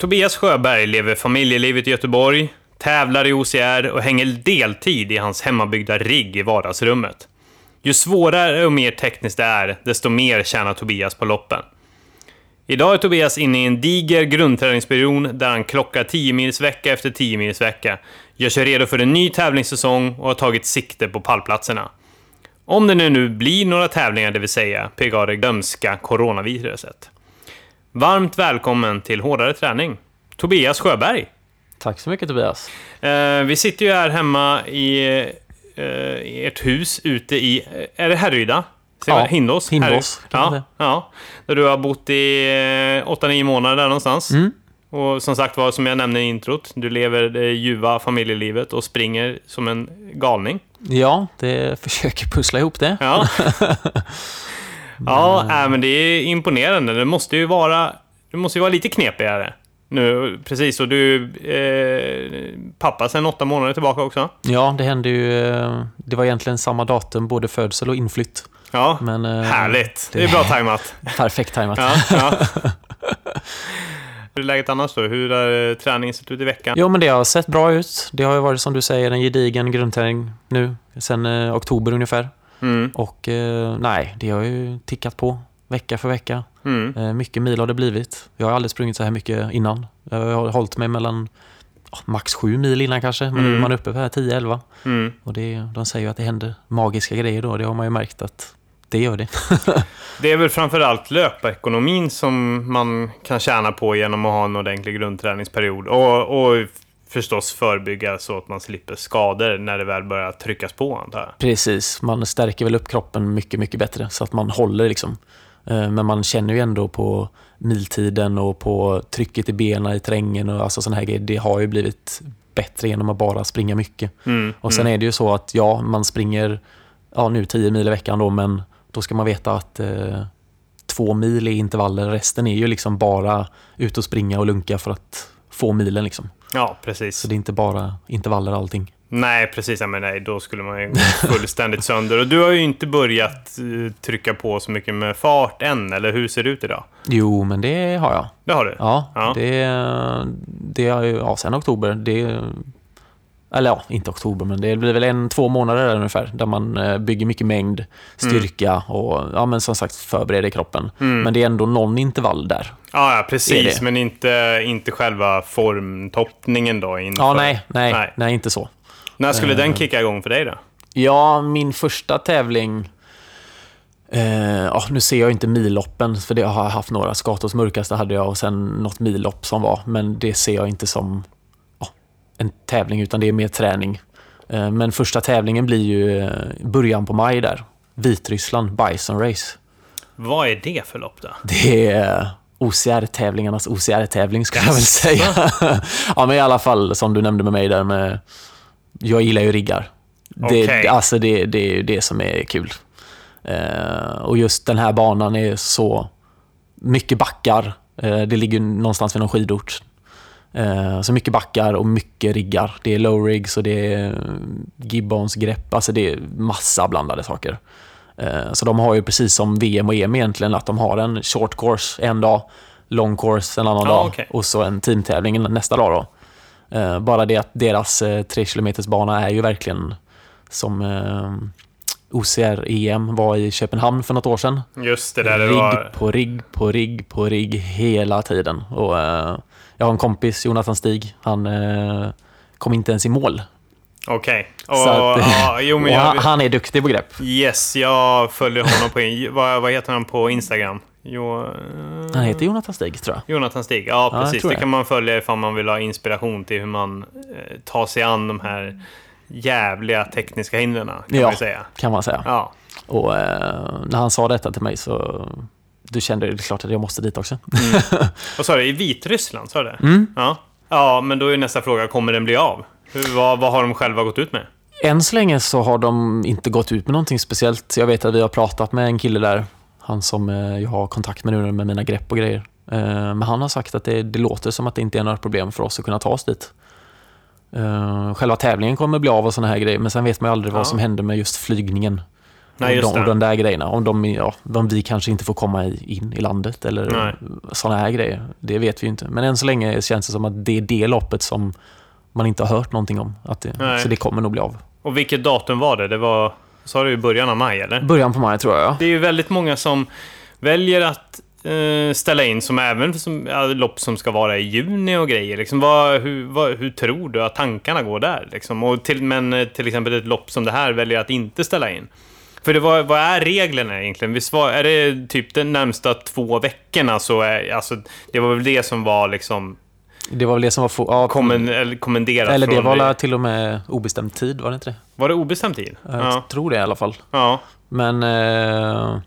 Tobias Sjöberg lever familjelivet i Göteborg, tävlar i OCR och hänger deltid i hans hemmabyggda rigg i vardagsrummet. Ju svårare och mer tekniskt det är, desto mer tjänar Tobias på loppen. Idag är Tobias inne i en diger grundträningsperiod där han klockar 10 mils vecka efter 10 mils vecka, gör sig redo för en ny tävlingssäsong och har tagit sikte på pallplatserna. Om det nu blir några tävlingar, det vill säga PGA det glömska coronaviruset. Varmt välkommen till Hårdare träning, Tobias Sjöberg. Tack så mycket Tobias. Eh, vi sitter ju här hemma i, eh, ert hus ute i, är det Härryda? Ja, Hindås? Hindås, Ja, ja, där du har bott i eh, 8-9 månader där någonstans. Mm. Och som sagt var, som jag nämnde i introt, du lever det ljuva familjelivet och springer som en galning. Ja, det försöker pussla ihop det. Ja, ja äh, men det är imponerande. Det måste ju vara, det måste ju vara lite knepigare. Nu, precis, och du eh, pappa sedan åtta månader tillbaka också. Ja, det hände ju... eh, Det var egentligen samma datum, både födsel och inflytt. Ja, Men, eh, härligt. Det är bra tajmat. Perfekt tajmat. Ja, ja. Hur är läget annars då? Hur har träningen sett ut i veckan? Jo, men det har sett bra ut. Det har ju varit som du säger en gedigen grundträning nu, sen eh, oktober ungefär. Mm, Och eh, nej, det har ju tickat på vecka för vecka. mm. Eh, mycket mil har det blivit. Jag har aldrig sprungit så här mycket innan. Jag har hållit mig mellan max sju mil innan kanske, men är Mm. man uppe på här 10-11. Mm. Och det, de säger ju att det händer magiska grejer då. Det har man ju märkt att det gör det. Det är väl framförallt löpekonomin som man kan tjäna på genom att ha en ordentlig grundträningsperiod. Och, och förstås förebygga så att man slipper skador när det väl börjar tryckas på, antar jag. Precis, man stärker väl upp kroppen mycket, mycket bättre så att man håller liksom. Eh, Men man känner ju ändå på miltiden och på trycket i benen i terrängen och alltså sådana här grejer. Det har ju blivit bättre genom att bara springa mycket. Mm, Och sen är det ju så att ja, man springer ja, nu 10 mil i veckan då, men då ska man veta att eh, två mil är intervaller. Resten är ju liksom bara ut och springa och lunka för att få milen liksom. Ja, precis. Så det är inte bara intervaller allting. Nej, precis. Ja, men nej, då skulle man ju gå fullständigt sönder. Och du har ju inte börjat eh, trycka på så mycket med fart än, eller hur ser det ut idag? Jo, men det har jag. Det har du? Ja, Ja. det, det är ju, ja, sen oktober. Det, eller ja, inte oktober, men det blir väl en, två månader där ungefär. Där man eh, bygger mycket mängd, styrka och ja, men som sagt förbereder kroppen. Mm. Men det är ändå någon intervall där. Ja, ja precis. Men inte, inte själva formtoppningen då? Inför. Ja, nej, nej, Nej. nej, inte så. När skulle Eh. den kicka igång för dig då? Ja, min första tävling... Eh, ja, nu ser jag inte milloppen, för det har jag haft några. Skatos mörkaste hade jag och sen något millopp som var. Men det ser jag inte som en tävling, utan det är mer träning. Eh, men första tävlingen blir ju eh, början på maj där. Vitryssland, Bison Race. Vad är det för lopp då? Det är OCR-tävlingarnas OCR-tävling skulle jag väl säga. ja, men i alla fall som du nämnde med mig där med... Jag gillar ju riggar. Det, Okej. Alltså det, det är ju det som är kul. Eh, och just den här banan är så mycket backar. Det ligger någonstans vid någon skidort. Eh, så mycket backar och mycket riggar. Det är low rigs och det är gibbons grepp. Alltså det är massa blandade saker. Eh, Så de har ju precis som VM och EM egentligen att de har en short course en dag, long course en annan Ja, dag okej. och så en teamtävling nästa dag. Då. Eh, Bara det att deras eh, 3 km bana är ju verkligen som eh, OCR-EM var i Köpenhamn för något år sedan. Just det där det rigg var... på rigg på rigg på rigg hela tiden. Och, eh, jag har en kompis, Jonathan Stig, han eh, kom inte ens i mål. Okej. Så att- ja, jo, men han, jag... han är duktig på grepp. Yes, jag följer honom på... vad, vad heter han på Instagram? Jo, Han heter Jonathan Stig, tror jag. Jonathan Stig. Ja, Ja, precis. tror det kan man följa ifall man vill ha inspiration till hur man eh, tar sig an de här jävliga tekniska hindren, kan Ja. man säga. Kan man säga. Ja. Och eh, när han sa detta till mig så du kände det klart att jag måste dit också. Vad sa du? I Vitryssland, sa du det? Mm. Ja. ja, men då är nästa fråga, kommer den bli av? Hur, vad, vad har de själva gått ut med? Än så länge så har de inte gått ut med någonting speciellt. Jag vet att vi har pratat med en kille där, han som eh, jag har kontakt med nu med mina grepp och grejer. Eh, Men han har sagt att det, det låter som att det inte är några problem för oss att kunna ta oss dit. Eh, Själva tävlingen kommer bli av och såna här grejer, men sen vet man ju aldrig Ja. vad som händer med just flygningen. Nej, och, just de, det. de där grejerna. Om, de, ja, om vi kanske inte får komma in i landet eller sådana här grejer. Det vet vi ju inte. Men än så länge känns det som att det är det loppet som man inte har hört någonting om. Att det, så det kommer nog bli av. Och vilket datum var det? Det var, sa du i början av maj, eller? Början på maj tror jag. ja. Det är ju väldigt många som väljer att eh, ställa in, som även som, ja, lopp som ska vara i juni och grejer. Liksom, vad, hur, vad, hur tror du att tankarna går där? Liksom? Och till, men eh, till exempel ett lopp som det här väljer att inte ställa in. För det var, vad är reglerna egentligen? Visst var, är det typ de närmsta två veckorna så är, alltså, det var väl det som var liksom Det var väl det som var... Ja, kommen, eller kommenderat eller det var väl till och med obestämd tid, var det inte det? Var det obestämd tid? Jag Ja. tror det i alla fall. ja. Men... Eh,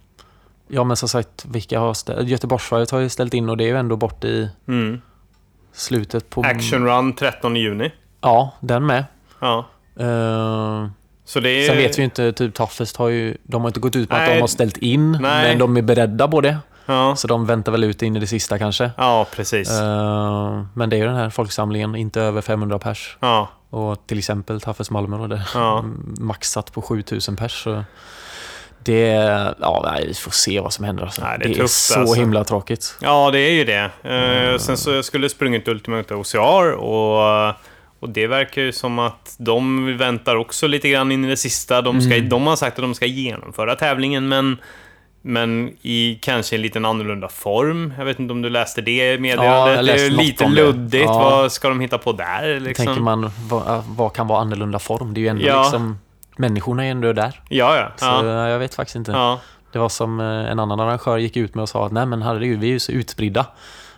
ja, men som sagt, vilka har ställt... Göteborgsvarvet har ju ställt in och det är ju ändå bort i Mm. slutet på... Action Run 13 juni. Ja, den med. Ja. Eh, Så det är... Sen vet vi ju inte, typ Toughest har ju... De har inte gått ut på att Nej. de har ställt in, Nej. men de är beredda på det. Ja. Så de väntar väl ut in i det sista kanske. ja, precis. Eh, men det är ju den här folksamlingen, inte över 500 pers. Ja. Och till exempel Toughest Malmö då, det Ja. maxat på 7000 pers. Så det ja, vi får se vad som händer. Alltså. Nej, det det är är, tufft, så alltså. himla tråkigt. Ja, det är ju det. Eh, Sen så jag skulle sprungit Ultimate OCR och, och det verkar ju som att de väntar också lite grann in i det sista. De, ska, Mm. de har sagt att de ska genomföra tävlingen, men, men i kanske en liten annorlunda form. Jag vet inte om du läste det meddelandet. jag det är lite luddigt. Ja. Vad ska de hitta på där? Liksom? Tänker man, vad, vad kan vara annorlunda form? Det är ju ändå Ja. liksom... Människorna är ändå där. Ja, ja. Så ja. jag vet faktiskt inte. ja. Det var som eh, en annan arrangör gick ut med och sa att nej men herregud, vi är ju så utspridda.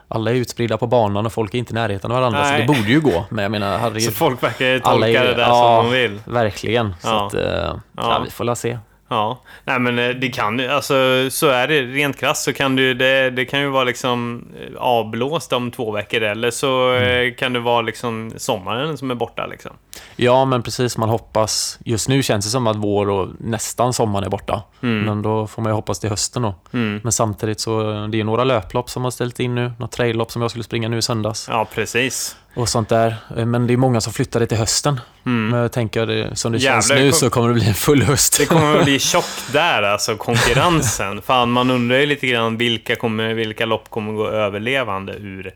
Alla är utspridda på banan och folk är inte i närheten av varandra, Nej. så det borde ju gå. Men jag menar, Så herregud. folk verkar tolka alla är- det där ja, som de vill. Verkligen. Så Ja. att, eh. Ja. vi får la se. Ja, nej men eh, det kan ju, alltså så är det rent krasst så kan du, det, det kan ju vara liksom eh, avblåst om två veckor eller så Mm. eh, kan det vara liksom sommaren som är borta liksom. Ja, men precis. Man hoppas. Just nu känns det som att vår och nästan sommaren är borta. Men då får man ju hoppas till hösten då. Mm. Men samtidigt så det är ju några löplopp som har ställt in nu. Några traillopp som jag skulle springa nu i söndags. Ja, precis. Och sånt där. Eh, Men det är många som flyttar det till hösten. Mm. Men jag tänker, som det känns Jävlar, nu kom- så kommer det bli en full höst. Det kommer att bli tjockt där, alltså konkurrensen. Fan, man undrar ju lite grann vilka, kommer, vilka lopp kommer gå överlevande ur,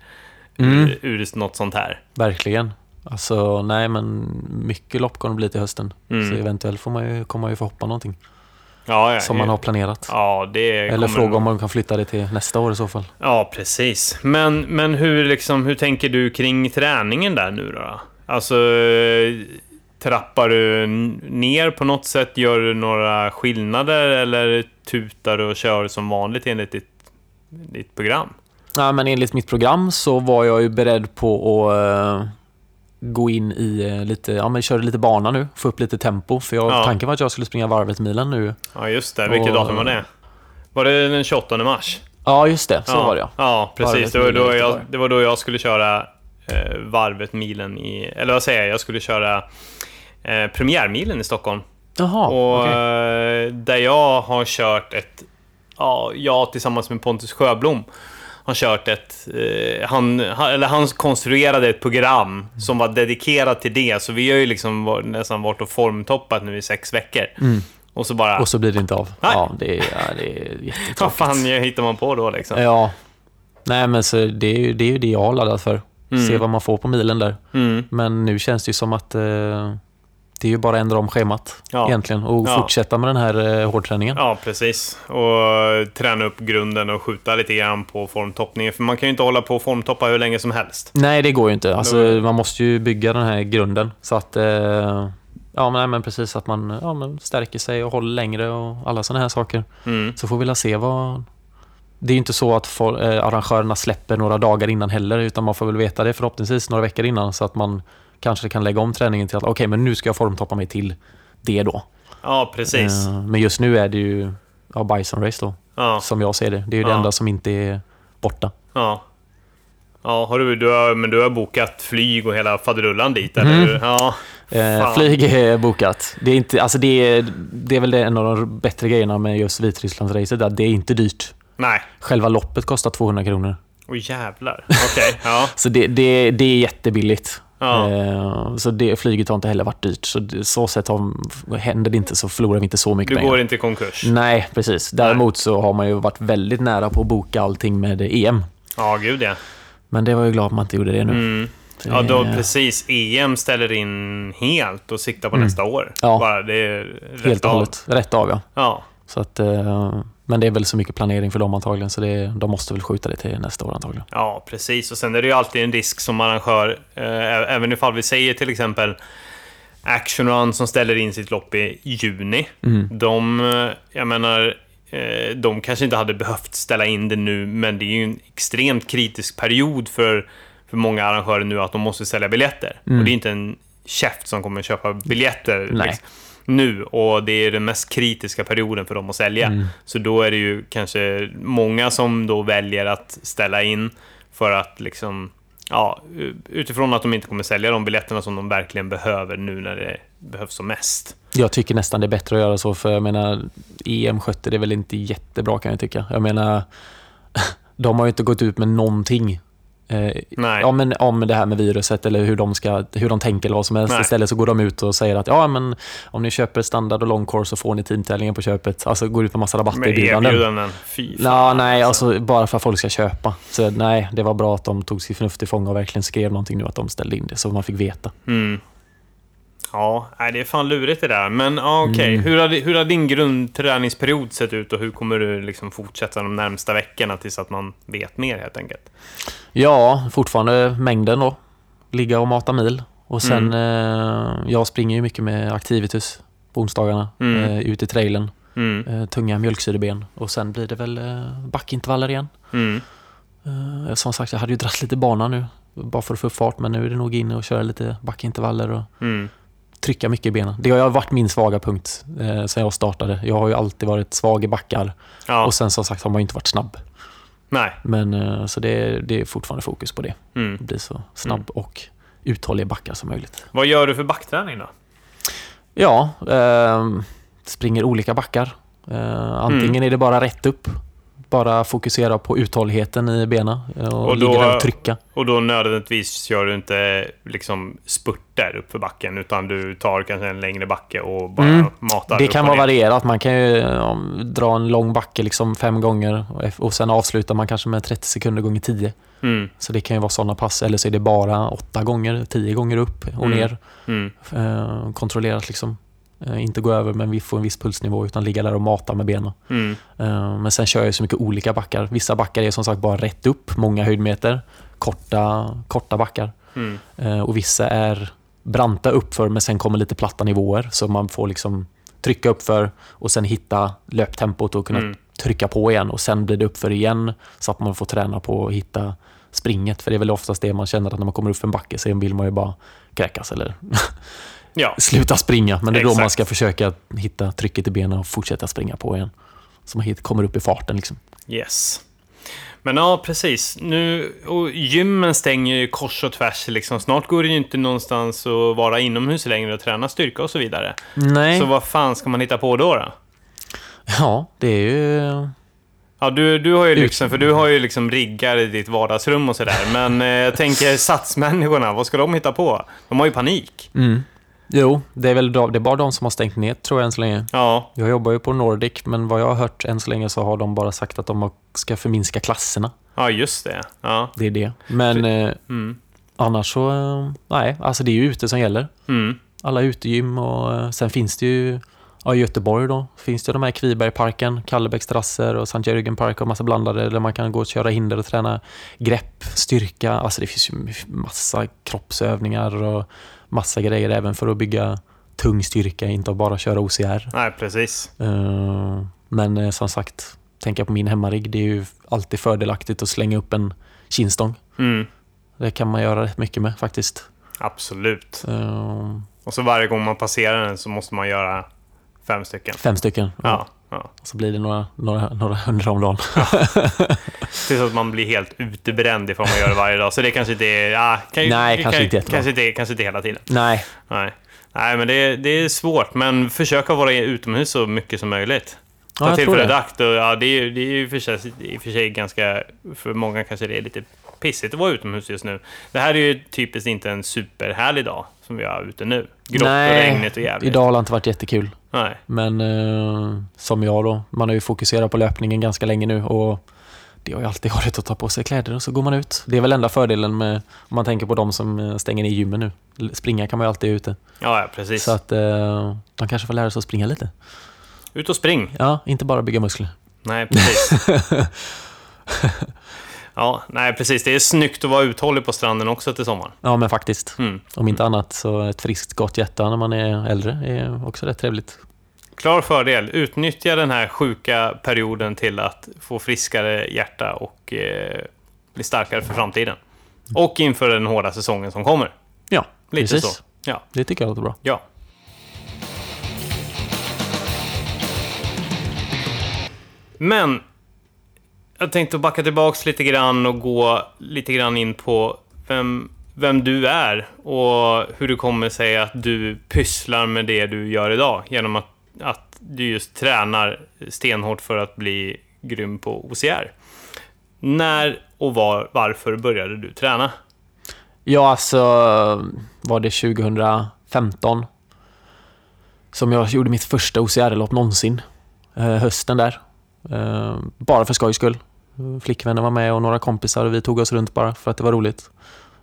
Mm. ur, ur något sånt här. Verkligen. Alltså, nej men mycket lopp kommer det bli till hösten. Mm. Så eventuellt får man ju, kommer man ju få hoppa någonting. Ja, ja, Som man har planerat. Ja, Eller fråga om man kan flytta det till nästa år i så fall. Ja, precis. Men, men hur, liksom, hur tänker du kring träningen där nu då? Alltså, trappar du ner på något sätt? Gör du några skillnader eller tutar du och kör som vanligt enligt ditt, ditt program? Ja, men enligt mitt program så var jag ju beredd på att eh, gå in i eh, lite, ja men köra lite bana nu, få upp lite tempo. För jag, Ja. tanken var att jag skulle springa varvet-milen nu. Ja, just det. Vilket Och- datum var det? Var det den 28 mars? Ja, just det. Så ja. var det ja. Ja, precis. Varvet Det var, då milen jag, det var då jag skulle köra eh, varvet milen i... Eller vad säger jag? Jag skulle köra eh, premiärmilen i Stockholm. Jaha, Och okej. eh, där jag har kört ett... Ja, jag tillsammans med Pontus Sjöblom har kört ett... Eh, han, eller han konstruerade ett program som var dedikerat till det. Så vi har ju liksom var, nästan varit och formtoppat nu i sex veckor. Och så bara... Och så blir det inte av. Nej. Ja, det är, ja, det är Vad jättetråkigt. fan hittar man på då liksom? Ja. Nej, men så det är ju det, är ju det jag har laddat för. Se vad man får på milen där. Mm. Men nu känns det ju som att eh, det är ju bara att ändra om schemat Ja. egentligen och Ja. fortsätta med den här eh, hårdträningen. Ja, precis. Och träna upp grunden och skjuta lite grann på formtoppningen. För man kan ju inte hålla på och formtoppa hur länge som helst. Nej, det går ju inte. Alltså, man måste ju bygga den här grunden så att eh, Ja, men, men precis att man ja, men stärker sig och håller längre och alla sådana här saker. Mm. Så får vi väl se vad... Det är ju inte så att for, eh, arrangörerna släpper några dagar innan heller, utan man får väl veta det förhoppningsvis några veckor innan så att man kanske kan lägga om träningen till att okej, men nu ska jag formtoppa mig till det då. Ja, precis. Eh, men just nu är det ju ja, Bison Race då, Ja, som jag ser det. Det är ju det Ja. enda som inte är borta. ja. Ja, har du, du har, men du har bokat flyg och hela faderullan dit, eller Mm. hur? Ja. Eh, flyg är bokat. Det är, inte, alltså det, är, det är väl det en av de bättre grejerna med just Vitrysslandsracet, att det är inte dyrt. Nej. Själva loppet kostar 200 kronor. Åh jävlar. Okej, ja. Så det, det, det är jättebilligt. Ja. Eh, så det flyget har inte heller varit dyrt. Så så sätt har, händer det inte så förlorar vi inte så mycket Du pengar. går inte i konkurs. Nej, precis. Däremot så har man ju varit väldigt nära på att boka allting med EM. Ja, gud ja. Men det var ju glad att man inte gjorde det nu. Mm. Ja, då precis. EM ställer in helt och siktar på nästa år. Mm. Ja. Bara, det är rätt Helt och av. hållet. Rätt av, ja. Ja. Så att, eh, men det är väl så mycket planering för dem antagligen, så det, de måste väl skjuta det till nästa år antagligen. Ja, precis. Och sen är det ju alltid en risk som arrangör, eh, även ifall vi säger till exempel Action Run som ställer in sitt lopp i juni. Mm. De, eh, jag menar, eh, de kanske inte hade behövt ställa in det nu, men det är ju en extremt kritisk period för, för många arrangörer nu att de måste sälja biljetter. Och det är inte en käft som kommer köpa biljetter Mm. Nej. liksom, nu och det är den mest kritiska perioden för dem att sälja. Mm. Så då är det ju kanske många som då väljer att ställa in för att liksom, ja, utifrån att de inte kommer sälja de biljetterna som de verkligen behöver nu när det behövs som mest. Jag tycker nästan det är bättre att göra så, för jag menar, EM skötte det väl inte jättebra kan jag tycka. Jag menar, de har ju inte gått ut med någonting. Eh. Ja, men om det här med viruset eller hur de, ska, hur de tänker eller vad som helst. Nej. Istället så går de ut och säger att ja, men om ni köper standard och long course så får ni teamtävlingen på köpet. Alltså går ut med massa Med rabatterbjudanden. erbjudanden. Fy fan. Nå, nej, alltså bara för att folk ska köpa. Så nej, det var bra att de tog sitt förnuft i fånga och verkligen skrev någonting nu att de ställde in det så man fick veta. Mm. Ja, nej, det är fan lurigt det där. Men ja, okej, Mm. hur, har, hur har din grundträningsperiod sett ut och hur kommer du liksom fortsätta de närmsta veckorna tills att man vet mer helt enkelt? Ja, fortfarande mängden då. Ligga och mata mil. Och sen, eh, jag springer ju mycket med Activitus på onsdagarna. Mm. Eh, ut i trailern. Mm. Eh, tunga mjölksyreben. Och sen blir det väl eh, backintervaller igen. Mm. Eh, som sagt, jag hade ju dratt lite bana nu. Bara för att få upp fart. Men nu är det nog in och köra lite backintervaller och Mm. Trycka mycket i benen. Det har varit min svaga punkt eh, sen jag startade. Jag har ju alltid varit svag i backar. Ja, Och sen som sagt har man ju inte varit snabb. nej. Men eh, så det, det är fortfarande fokus på det. Mm. Bli så snabb och uthållig i backar som möjligt. Vad gör du för backträning då? Ja, eh, springer olika backar. Eh, antingen Mm. är det bara rätt upp. Bara fokusera på uthålligheten i benen och, Och då- ligga och trycka. Och då nödvändigtvis gör du inte liksom spurter upp för backen, utan du tar kanske en längre backe och bara Mm. matar Det kan vara ner. varierat. Man kan ju dra en lång backe liksom fem gånger och, sen avslutar man kanske med 30 sekunder gånger 10. Mm. Så det kan ju vara sådana pass. Eller så är det bara åtta gånger, 10 gånger upp och Mm. ner. Mm. Eh, kontrollerat liksom. Eh, inte gå över men vi får en viss pulsnivå utan ligga där och mata med benen. Mm. Eh, Men sen kör jag så mycket olika backar. Vissa backar är som sagt bara rätt upp, många höjdmeter. Korta, korta backar. Mm. Eh, Och vissa är branta uppför men sen kommer lite platta nivåer. Så man får liksom trycka uppför och sen hitta löptempot och kunna Mm. trycka på igen. Och sen blir det uppför igen så att man får träna på att hitta springet. För det är väl oftast det man känner att när man kommer upp för en backe så vill man ju bara kräkas eller Ja, sluta springa. Men det är då man ska försöka hitta trycket i benen och fortsätta springa på igen. Så man kommer upp i farten. Liksom. yes. Men ja, precis. Nu, och gymmen stänger ju kors och tvärs. Liksom. Snart går det ju inte någonstans att vara inomhus längre och träna styrka och så vidare. Nej. Så vad fan ska man hitta på då? då? Ja, det är ju... Ja, du, du har ju lyxen, för du har ju liksom riggar i ditt vardagsrum och sådär. Men eh, jag tänker satsmänniskorna, vad ska de hitta på? De har ju panik. Mm. Jo, det är väl de- det är bara de som har stängt ner tror jag än så länge. Ja, Jag jobbar ju på Nordic, men vad jag har hört än så länge så har de bara sagt att de ska förminska klasserna. ja just det. Ja. Det är det. Men eh, Mm. annars så, eh, nej, alltså det är ju ute som gäller. Mm. Alla utegym och eh, sen finns det ju, ja i Göteborg då, finns det de här Kvibergparken, Kallebäcksterrasser och Sankt Jörgen park och massa blandade där man kan gå och köra hinder och träna grepp, styrka, alltså det finns ju massa kroppsövningar och massa grejer även för att bygga tung styrka, inte bara köra OCR. Nej, precis. Eh, Men eh, som sagt, tänker jag på min hemmarigg, det är ju alltid fördelaktigt att slänga upp en kinstång. Mm. Det kan man göra rätt mycket med faktiskt. Absolut. Eh, Och så varje gång man passerar den så måste man göra fem stycken. Fem stycken. Ja. Ja. Så blir det några, några, några hundra om dagen. Tills att man blir helt utebränd ifall man gör det varje dag. Så det kanske inte är... Ja, kan, Nej, kanske kan, inte jättebra. kanske inte, kanske inte hela tiden. Nej, Nej, Nej men det, det är svårt. Men försök att vara utomhus så mycket som möjligt. Ja, Ta tror tillfället akt. Och, ja, det är ju det är ju för sig, i och för sig ganska... För många kanske det är lite pissigt att vara utomhus just nu. Det här är ju typiskt inte en superhärlig dag som vi har ute nu. Grått Nej, och regnigt och jävligt. Idag har det inte varit jättekul. Nej. Men eh, som jag då, man har ju fokuserat på löpningen ganska länge nu och det har ju alltid varit att ta på sig kläder och så går man ut. Det är väl enda fördelen med, om man tänker på de som eh, stänger ner gymmen nu. Springa kan man ju alltid ute. Ja, ja, precis. Så att eh, de kanske får lära sig att springa lite. Ut och spring. Ja, inte bara bygga muskler. Nej, precis. ja, nej, precis. Det är snyggt att vara uthållig på stranden också till sommaren. Ja, men faktiskt. Mm. Om inte annat så ett friskt gott hjärta när man är äldre är också rätt trevligt. Klar fördel. Utnyttja den här sjuka perioden till att få friskare hjärta och eh, bli starkare för framtiden. Och inför den hårda säsongen som kommer. Ja, Lite precis. så. Ja. Det tycker jag låter bra. ja. Men jag tänkte backa tillbaks lite grann och gå lite grann in på vem, vem du är och hur det kommer sig att du pysslar med det du gör idag genom att, att du just tränar stenhårt för att bli grym på OCR. När och var, varför började du träna? Ja, alltså var det 2015 som jag gjorde mitt första OCR-lopp någonsin. Eh, hösten där. Eh, bara för skojs skull. Flickvännen var med och några kompisar och vi tog oss runt bara för att det var roligt.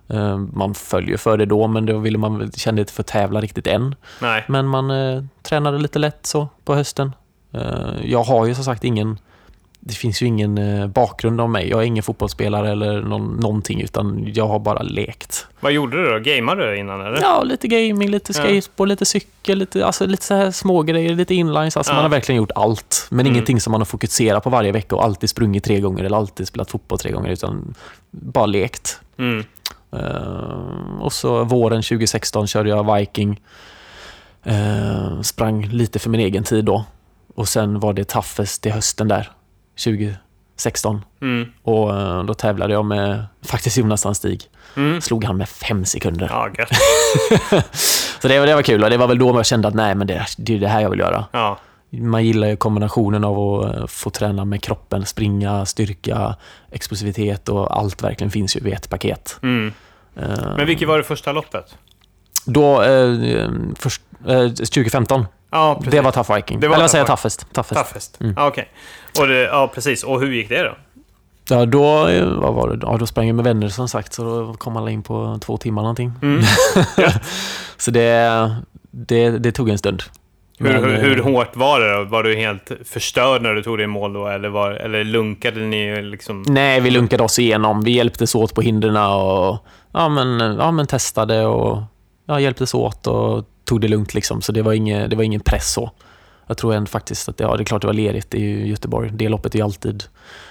Eh, man följer för det då, men då ville man kände inte för att tävla riktigt än. Nej. Men man eh, tränade lite lätt så på hösten. Eh, jag har ju som sagt ingen... Det finns ju ingen eh, bakgrund av mig. Jag är ingen fotbollsspelare eller någon, någonting, utan jag har bara lekt. Vad gjorde du då? Gameade du innan eller? Ja, lite gaming, lite Ja. skateboard, lite cykel, lite, alltså, lite så här små grejer, lite inlines. Alltså Ja. man har verkligen gjort allt. Men Mm. ingenting som man har fokuserat på varje vecka och alltid sprungit tre gånger eller alltid spelat fotboll tre gånger, utan bara lekt. Mm. Eh, och så våren 2016 körde jag Viking. Eh, sprang lite för min egen tid då. Och sen var det Toughest till hösten där, 2016. Mm. Och eh, då tävlade jag med faktiskt Jonas Sandstig. Mm. Slog han med fem sekunder. Ja. Så det, var- det var kul och det var väl då jag kände att nej, men det, det är det här jag vill göra. Ja. Man gillar ju kombinationen av att eh, få träna med kroppen, springa, styrka, explosivitet och allt verkligen finns ju i ett paket. Mm. Eh, Men vilket var det första loppet? Då, eh, först, eh, 2015, Ja, precis. det var Tough Viking. Det var Eller vad säger jag, Tough Toughest. toughest. Toughest. Mm. Ja, okej. Och det, Ja, precis. Och hur gick det då? Ja, då, vad var det? Ja, då sprang jag med vänner som sagt, så då kom alla in på två timmar någonting. Mm. Så det, det, det tog en stund. Hur, Men, hur, eh, hur hårt var det då? Var du helt förstörd när du tog dig i mål då? Eller, var, eller lunkade ni liksom? Nej, vi lunkade oss igenom. Vi hjälptes åt på hindren och ja, men, ja, men testade och ja, hjälptes åt och tog det lugnt. Liksom. Så det var, inge, det var ingen press så. Jag tror ändå faktiskt att ja, det är klart det var lerigt i Göteborg. Det loppet är ju alltid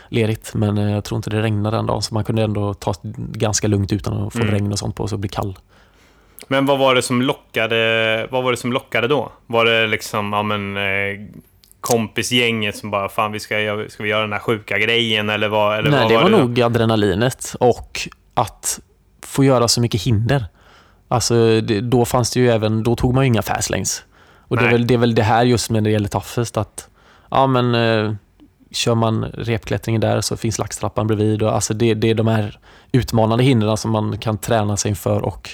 lerigt, men eh, jag tror inte det regnade den dagen. Så man kunde ändå ta det ganska lugnt utan att få Mm. regn och sånt på sig och bli kall. Men vad var det som lockade, vad var det som lockade då? Var det liksom, ja men, eh, kompisgänget som bara, fan vi ska, ska vi göra den här sjuka grejen eller vad? Eller Nej, vad det var då? nog adrenalinet och att få göra så mycket hinder. Alltså, det, då fanns det ju även, då tog man ju inga fast lanes. Och det är, väl, det är väl det här just när det gäller toughest att, ja men, eh, kör man repklättringen där så finns laxtrappan bredvid. Och, alltså det, det är de här utmanande hindren som man kan träna sig inför och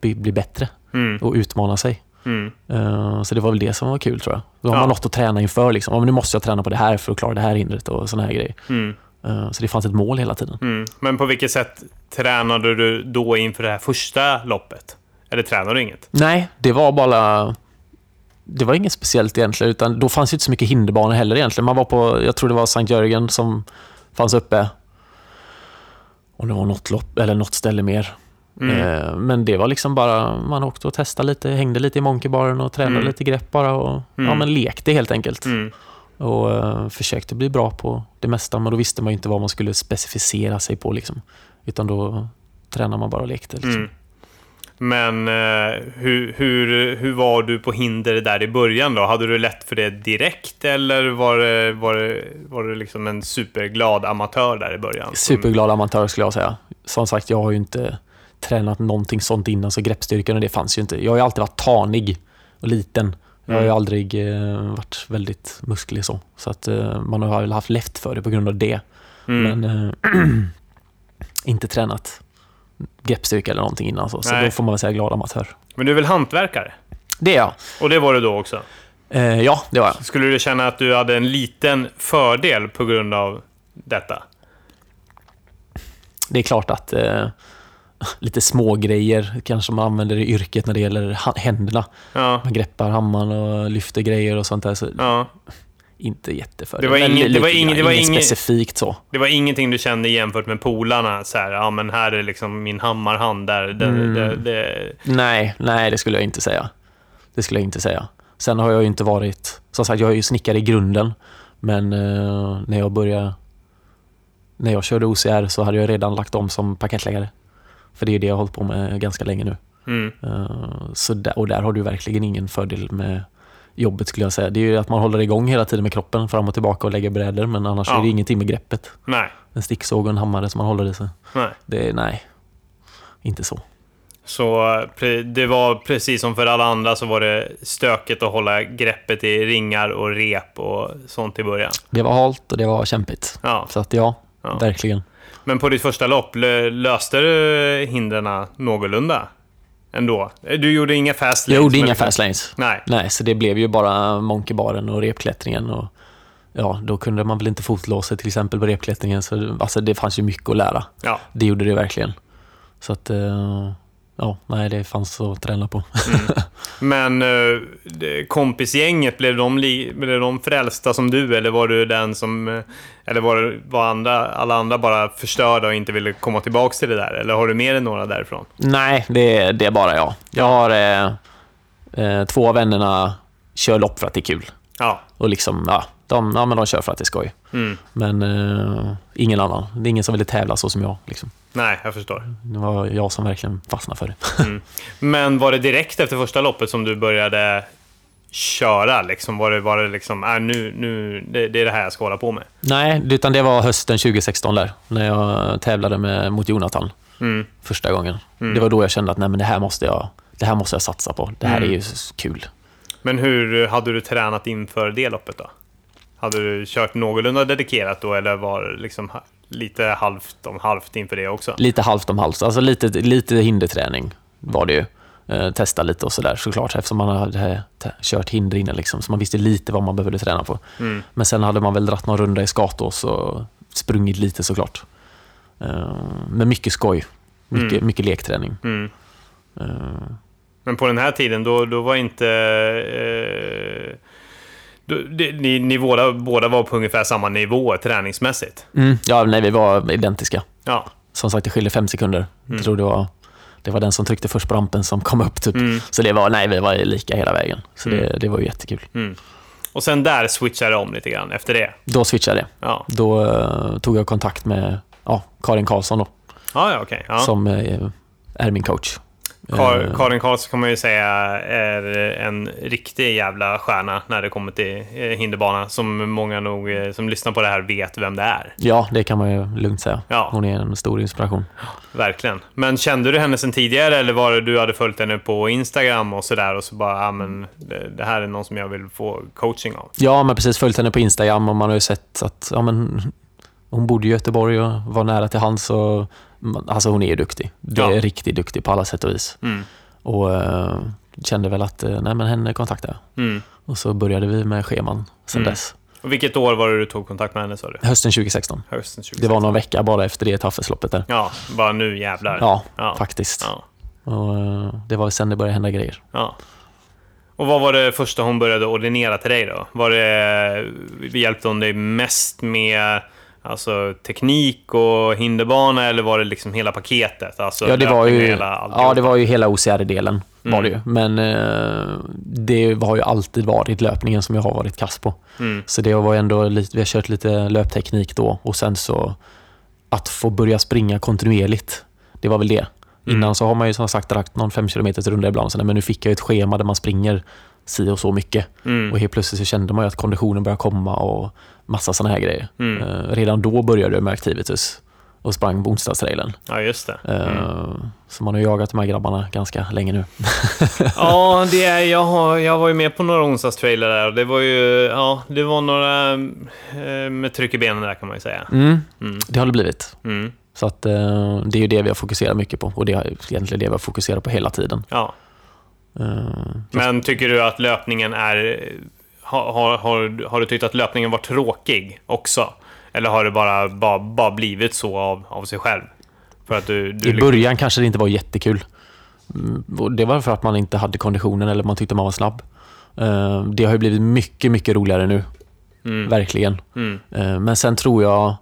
bli, bli bättre Mm, och utmana sig. mm, Eh, så det var väl det som var kul tror jag. Då har Ja. man något att träna inför. Liksom. Ja, men nu måste jag träna på det här för att klara det här hindret och såna här grejer. mm, så det fanns ett mål hela tiden. mm. Men på vilket sätt tränade du då inför det här första loppet? Eller tränade du inget? Nej, det var bara... Det var inget speciellt egentligen, utan då fanns ju inte så mycket hinderbanor heller egentligen. Man var på, jag tror det var Sankt Jörgen som fanns uppe. Och det var något, lopp, eller något ställe mer. Mm. Eh, Men det var liksom bara, man åkte och testade lite, hängde lite i monkeybaren och tränade Mm. lite grepp bara och ja, Mm. men lekte helt enkelt. Och eh, försökte bli bra på det mesta, men då visste man inte vad man skulle specificera sig på liksom. Utan då tränade man bara och lekte liksom. Mm. Men eh, hur, hur, hur var du på hinder där i början då? Hade du lätt för det direkt eller var det, var det, var det liksom en superglad amatör där i början? Superglad amatör skulle jag säga. Som sagt, jag har ju inte tränat någonting sånt innan, så greppstyrkan och det fanns ju inte. Jag har ju alltid varit tanig och liten. Jag har ju Mm. aldrig eh, varit väldigt musklig så. Så att eh, man har väl haft lätt för det på grund av det. Mm. Men, eh, inte tränat greppstyrka eller någonting innan. Så, så Nej. då får man väl säga glad amatör. Men du är väl hantverkare? Det är jag. Och det var du då också? Eh, ja, det var jag. Skulle du känna att du hade en liten fördel på grund av detta? Det är klart att eh, lite små grejer kanske man använder i yrket när det gäller händerna. Ja. Man greppar hammaren och lyfter grejer och sånt där. Så ja. inte jättefördel. Det var ingen- det lite var grann. det var inget specifikt så. Det var ingenting du kände jämfört med polarna? Så här, ja men här är liksom min hammarhand där. Det, Mm. det, det, Nej, nej, det skulle jag inte säga. Det skulle jag inte säga. Sen har jag ju inte varit... Som sagt, jag är ju snickare i grunden. Men eh, när jag började... När jag körde OCR så hade jag redan lagt om som parkettläggare. För det är det jag har hållit på med ganska länge nu. mm. Eh, så där, och där har du verkligen ingen fördel med jobbet skulle jag säga. Det är ju att man håller igång hela tiden med kroppen fram och tillbaka och lägger brädor. Men annars Ja. är det ingenting med greppet. Nej. En sticksåg och en hammare som man håller i sig. Nej. Det nej, inte så. Så pre- det var precis som för alla andra så var det stökigt att hålla greppet i ringar och rep och sånt i början. Det var halt och det var kämpigt. Ja. Så att ja, Ja. verkligen. Men på ditt första lopp, lö- löste du hindren någorlunda? Ändå? Du gjorde inga fast Jag lanes, gjorde men inga fast lanes. Nej. Nej, så det blev ju bara monkeybaren och repklättringen. Och, ja, då kunde man väl inte fotlåsa till exempel på repklättringen. Så, alltså, det fanns ju mycket att lära. Ja. Det gjorde det verkligen. Så att, eh, ja, nej, det fanns att träna på. Men eh, kompisgänget, blev de, blev de frälsta som du? Eller var du den som... eh, Eller var, var andra, alla andra bara förstörda och inte ville komma tillbaka till det där? Eller har du mer än några därifrån? nej, det, det är bara jag. Jag har eh, eh, två av vännerna kör lopp för att det är kul. Ja. Och liksom, ja, de, ja, men de kör för att det är skoj. Mm. Men ingen annan. Det är ingen som ville tävla så som jag. Liksom. Nej, jag förstår. Det var jag som verkligen fastnade för det. Men var det direkt efter första loppet som du började köra? Liksom? Var det, var det liksom, äh, nu, nu, det, det är det här jag ska hålla på med? Nej, utan det var hösten 2016 där, när jag tävlade med, mot Jonathan Mm. första gången. Det var då jag kände att nej, men det, här måste jag, det här måste jag satsa på. Det här Mm. är ju s- kul. Men hur hade du tränat inför det loppet då? Hade du kört någorlunda dedikerat då, eller var liksom lite halvt om halvt inför det också? Lite halvt om halvt, alltså lite, lite hinderträning var det ju. Eh, testa lite och sådär såklart, eftersom man hade kört hinder innan. Liksom, så man visste lite vad man behövde träna på. Mm. Men sen hade man väl dratt någon runda i Skatås och sprungit lite såklart. Eh, men mycket skoj. Mycket, Mm. mycket lekträning. Mm. Eh, Men på den här tiden, då, då var inte... Det, ni ni båda, båda var på ungefär samma nivå träningsmässigt? Mm, ja, nej, vi var identiska. Ja. Som sagt, det skiljer fem sekunder. Jag tror det var, det var den som tryckte först på rampen som kom upp. Typ. Mm. Så det var, nej, vi var lika hela vägen. Så det, det var ju jättekul. Mm. Och sen där switchade det om lite grann efter det? Då switchade jag. Ja, Då eh, tog jag kontakt med ja, Karin Karlsson då, ja, ja. Ja. som eh, är min coach. Kar, Eh, Karin Karlsson kan man ju säga är en riktig jävla stjärna när det kommer till eh, hinderbana. Som många nog eh, som lyssnar på det här vet vem det är. Ja, det kan man ju lugnt säga. Ja. Hon är en stor inspiration. Verkligen. Men kände du henne sedan tidigare eller var det du hade följt henne på Instagram och sådär och så bara, ja men det, det här är någon som jag vill få coaching av? Ja, men precis följt henne på Instagram och man har ju sett att ja, men, hon bodde i Göteborg och var nära till hands. Och, alltså hon är ju duktig. Är Ja. riktigt duktig på alla sätt och vis. Mm. Och eh, kände väl att eh, nej, men henne kontaktade jag. Mm. Och så började vi med scheman sen Mm. dess. Och vilket år var det du tog kontakt med henne sa du? Hösten 2016. Hösten 2016? Det var någon vecka bara efter det Taffesloppet där. Ja, bara nu jävlar. Ja, Ja. faktiskt. Ja. Och, eh, det var sen det började hända grejer. ja. Och vad var det första hon började ordinera till dig då? Var det, hjälpte hon dig mest med alltså, teknik och hinderbana eller var det liksom hela paketet? Alltså Ja, det var ju, hela ja, det var ju hela OCR-delen. Var Mm. det ju. Men eh, det har ju alltid varit löpningen som jag har varit kass på. Mm. Så det var ändå lite, vi har kört lite löpteknik då och sen så att få börja springa kontinuerligt. Det var väl det. Mm. Innan så har man ju som sagt dragit någon fem kilometers runda ibland, men nu fick jag ett schema där man springer si och så mycket. Mm. Och helt plötsligt så kände man ju att konditionen började komma och massa sådana här grejer. Mm. Eh, redan då började jag med Activitus och sprang på onsdagstrailen. Ja, just det. Eh, Mm. Så man har jagat de här grabbarna ganska länge nu. Ja, det är, jag, har, jag var ju med på några onsdagstrailer där och det var ju, ja, det var några eh, med tryck i benen där kan man ju säga. Mm, Mm. det har det blivit. Mm. Så att, eh, det är ju det vi har fokuserat mycket på och det är egentligen det vi har fokuserat på hela tiden. Ja. Eh, Men tycker du att löpningen är... Har, har, har, du tyckt att löpningen var tråkig också? Eller har det bara, bara, bara blivit så av, av sig själv? För att du... du I början kanske det inte var jättekul. Mm, Det var för att man inte hade konditionen eller man tyckte man var snabb. Eh, Det har ju blivit mycket, mycket roligare nu. Mm. Verkligen. Mm. Eh, Men sen tror jag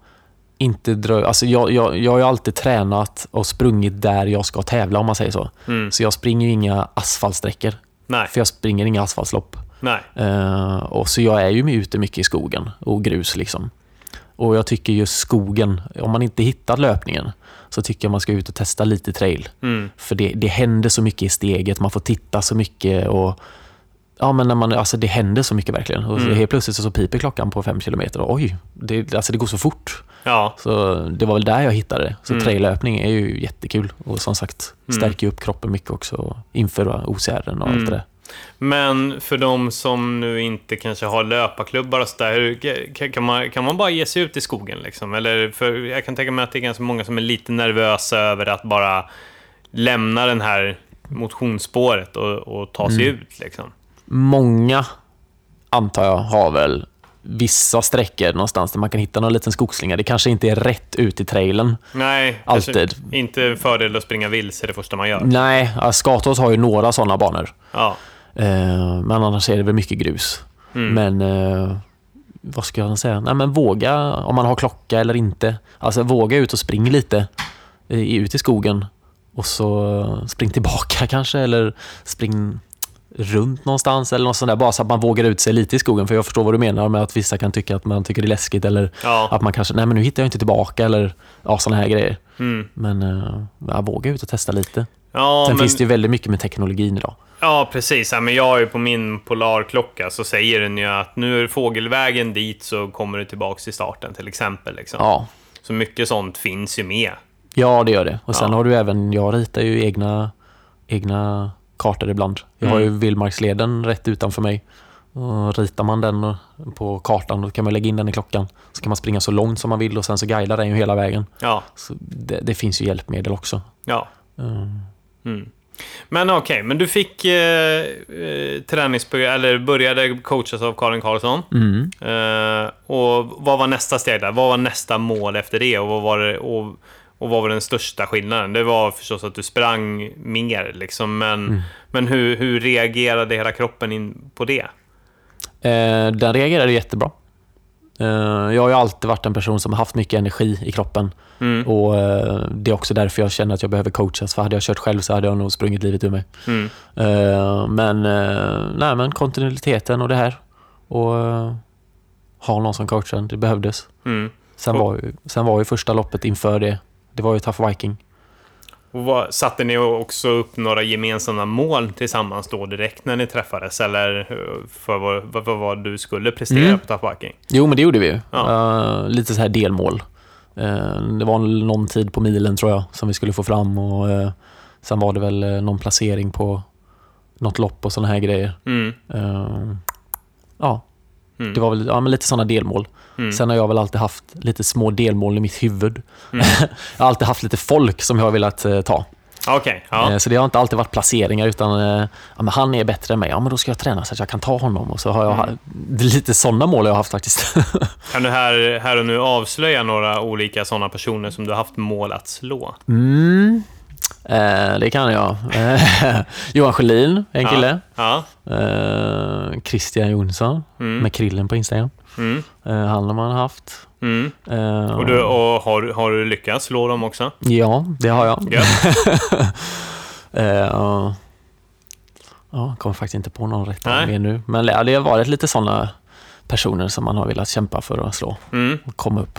inte drö- alltså jag, jag, jag har ju alltid tränat och sprungit där jag ska tävla om man säger så. Mm. Så jag springer ju inga asfaltsträckor. Nej, För jag springer inga asfaltslopp. nej. Eh, och så jag är ju ute mycket i skogen och grus liksom. Och jag tycker just skogen, om man inte hittar löpningen, så tycker jag man ska ut och testa lite trail. Mm. För det, det händer så mycket i steget, man får titta så mycket och Ja men när man, alltså det händer så mycket verkligen. Och Mm. helt plötsligt så piper klockan på fem kilometer och oj, det, alltså det går så fort. Ja, Så det var väl där jag hittade det. Så Mm. traillöpning är ju jättekul och som sagt Mm. stärker upp kroppen mycket också inför OCR och allt Mm. det där. Men för de som nu inte kanske har löparklubbar och sådär, kan man, kan man bara ge sig ut i skogen liksom? Eller för jag kan tänka mig att det är ganska många som är lite nervösa över att bara lämna den här motionsspåret och, och ta sig Mm. ut liksom. Många, antar jag, har väl vissa sträckor någonstans där man kan hitta någon liten skogsslinga. Det kanske inte är rätt ut i trailen. Nej, Alltid. kanske inte fördel att springa vilse det första man gör. Nej, Skatås har ju några sådana banor. Ja. Eh, men annars är det väl mycket grus. Mm. Men eh, vad ska jag säga? Nej, men våga om man har klocka eller inte. Alltså våga ut och spring lite eh, ut i skogen och så spring tillbaka kanske eller spring runt någonstans eller något sånt där. Bara så att man vågar ut sig lite i skogen. För jag förstår vad du menar med att vissa kan tycka att man tycker det är läskigt eller Ja. att man kanske, nej men nu hittar jag inte tillbaka eller ja, sådana här grejer. Mm. Men eh, ja, våga ut och testa lite. Ja, Sen men, finns det ju väldigt mycket med teknologin idag. ja, precis. Ja, men jag har ju på min Polarklocka så säger den ju att nu är fågelvägen dit så kommer du tillbaka till starten till exempel. Liksom. Ja, Så mycket sånt finns ju med. Ja, det gör det. Och sen Ja. har du även, jag ritar ju egna, egna kartor ibland. Jag har ju Mm. Vildmarksleden rätt utanför mig. Och ritar man den på kartan då kan man lägga in den i klockan. Så kan man springa så långt som man vill och sen så guidar den ju hela vägen. Ja, Så det, det finns ju hjälpmedel också. ja. Mm. Mm. Men okej, men du fick eh, eh, träningsprogram, eller började coachas av Karin Karlsson. Mm. Eh, och vad var nästa steg där? Vad var nästa mål efter det? Och vad var, det, och, och vad var den största skillnaden? Det var förstås att du sprang mer, liksom. Men, Mm. men hur, hur reagerade hela kroppen in på det? Eh, den reagerade jättebra. Eh, jag har ju alltid varit en person som har haft mycket energi i kroppen. Mm. Och eh, Det är också därför jag känner att jag behöver coachas. För hade jag kört själv så hade jag nog sprungit livet ur mig. Mm. Eh, men, eh, nej, men kontinuiteten och det här. Och eh, ha någon som coachar, det behövdes. Mm. Sen, var ju, sen var ju första loppet inför det, det var ju Tough Viking. Och vad, satte ni också upp några gemensamma mål tillsammans då direkt när ni träffades? Eller eh, för vad, vad, vad, du skulle prestera Mm. på Tough Viking? Jo, men det gjorde vi ju. Ja. Eh, lite så här delmål. Eh, det var någon tid på milen tror jag som vi skulle få fram och eh, sen var det väl någon placering på något lopp och sådana här grejer. Mm. Ja, Mm. det var väl ja, men lite sådana delmål. Mm. Sen har jag väl alltid haft lite små delmål i mitt huvud. Mm. jag har alltid haft lite folk som jag har velat eh, ta. Okej, ja. Eh, Så det har inte alltid varit placeringar utan eh, ja, men han är bättre än mig. Ja, men då ska jag träna så att jag kan ta honom. Och så har jag Mm. lite sådana mål jag har haft faktiskt. Kan du här, här och nu avslöja några olika sådana personer som du har haft mål att slå? Mm. Eh, det kan jag. Eh, Johan Sjölin, en kille. Ja. Eh, Christian Jonsson Mm. med krillen på Instagram. Mm. Eh, han har man haft. Mm. Eh, Och, du, och har, har du lyckats slå dem också? Ja, det har jag. Gött. Eh, och- ja, jag kommer faktiskt inte på någon rätt mer nu. Men ja, det har varit lite sådana personer som man har velat kämpa för att slå Mm. och komma upp.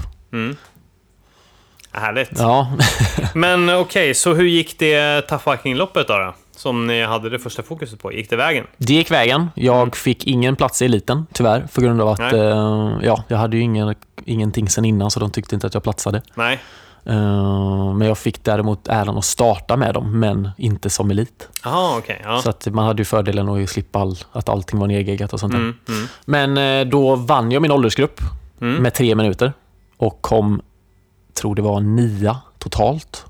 Mm. Härligt. Ja, Men okej, så hur gick det Tough Viking-loppet då, då? Som ni hade det första fokuset på. Gick det vägen? det gick vägen. Jag fick ingen plats i eliten, tyvärr. För grund av att Mm. Eh, ja, jag hade ju ingen, ingenting sen innan, så de tyckte inte att jag platsade. Nej. Eh, men jag fick däremot äran att starta med dem, men inte som elit. Jaha, okej. ja. Så att man hade ju fördelen att slippa all, att allting var nedgeggat och sånt. Mm, mm, Men eh, då vann jag min åldersgrupp mm. med tre minuter och kom, tror det var nia totalt.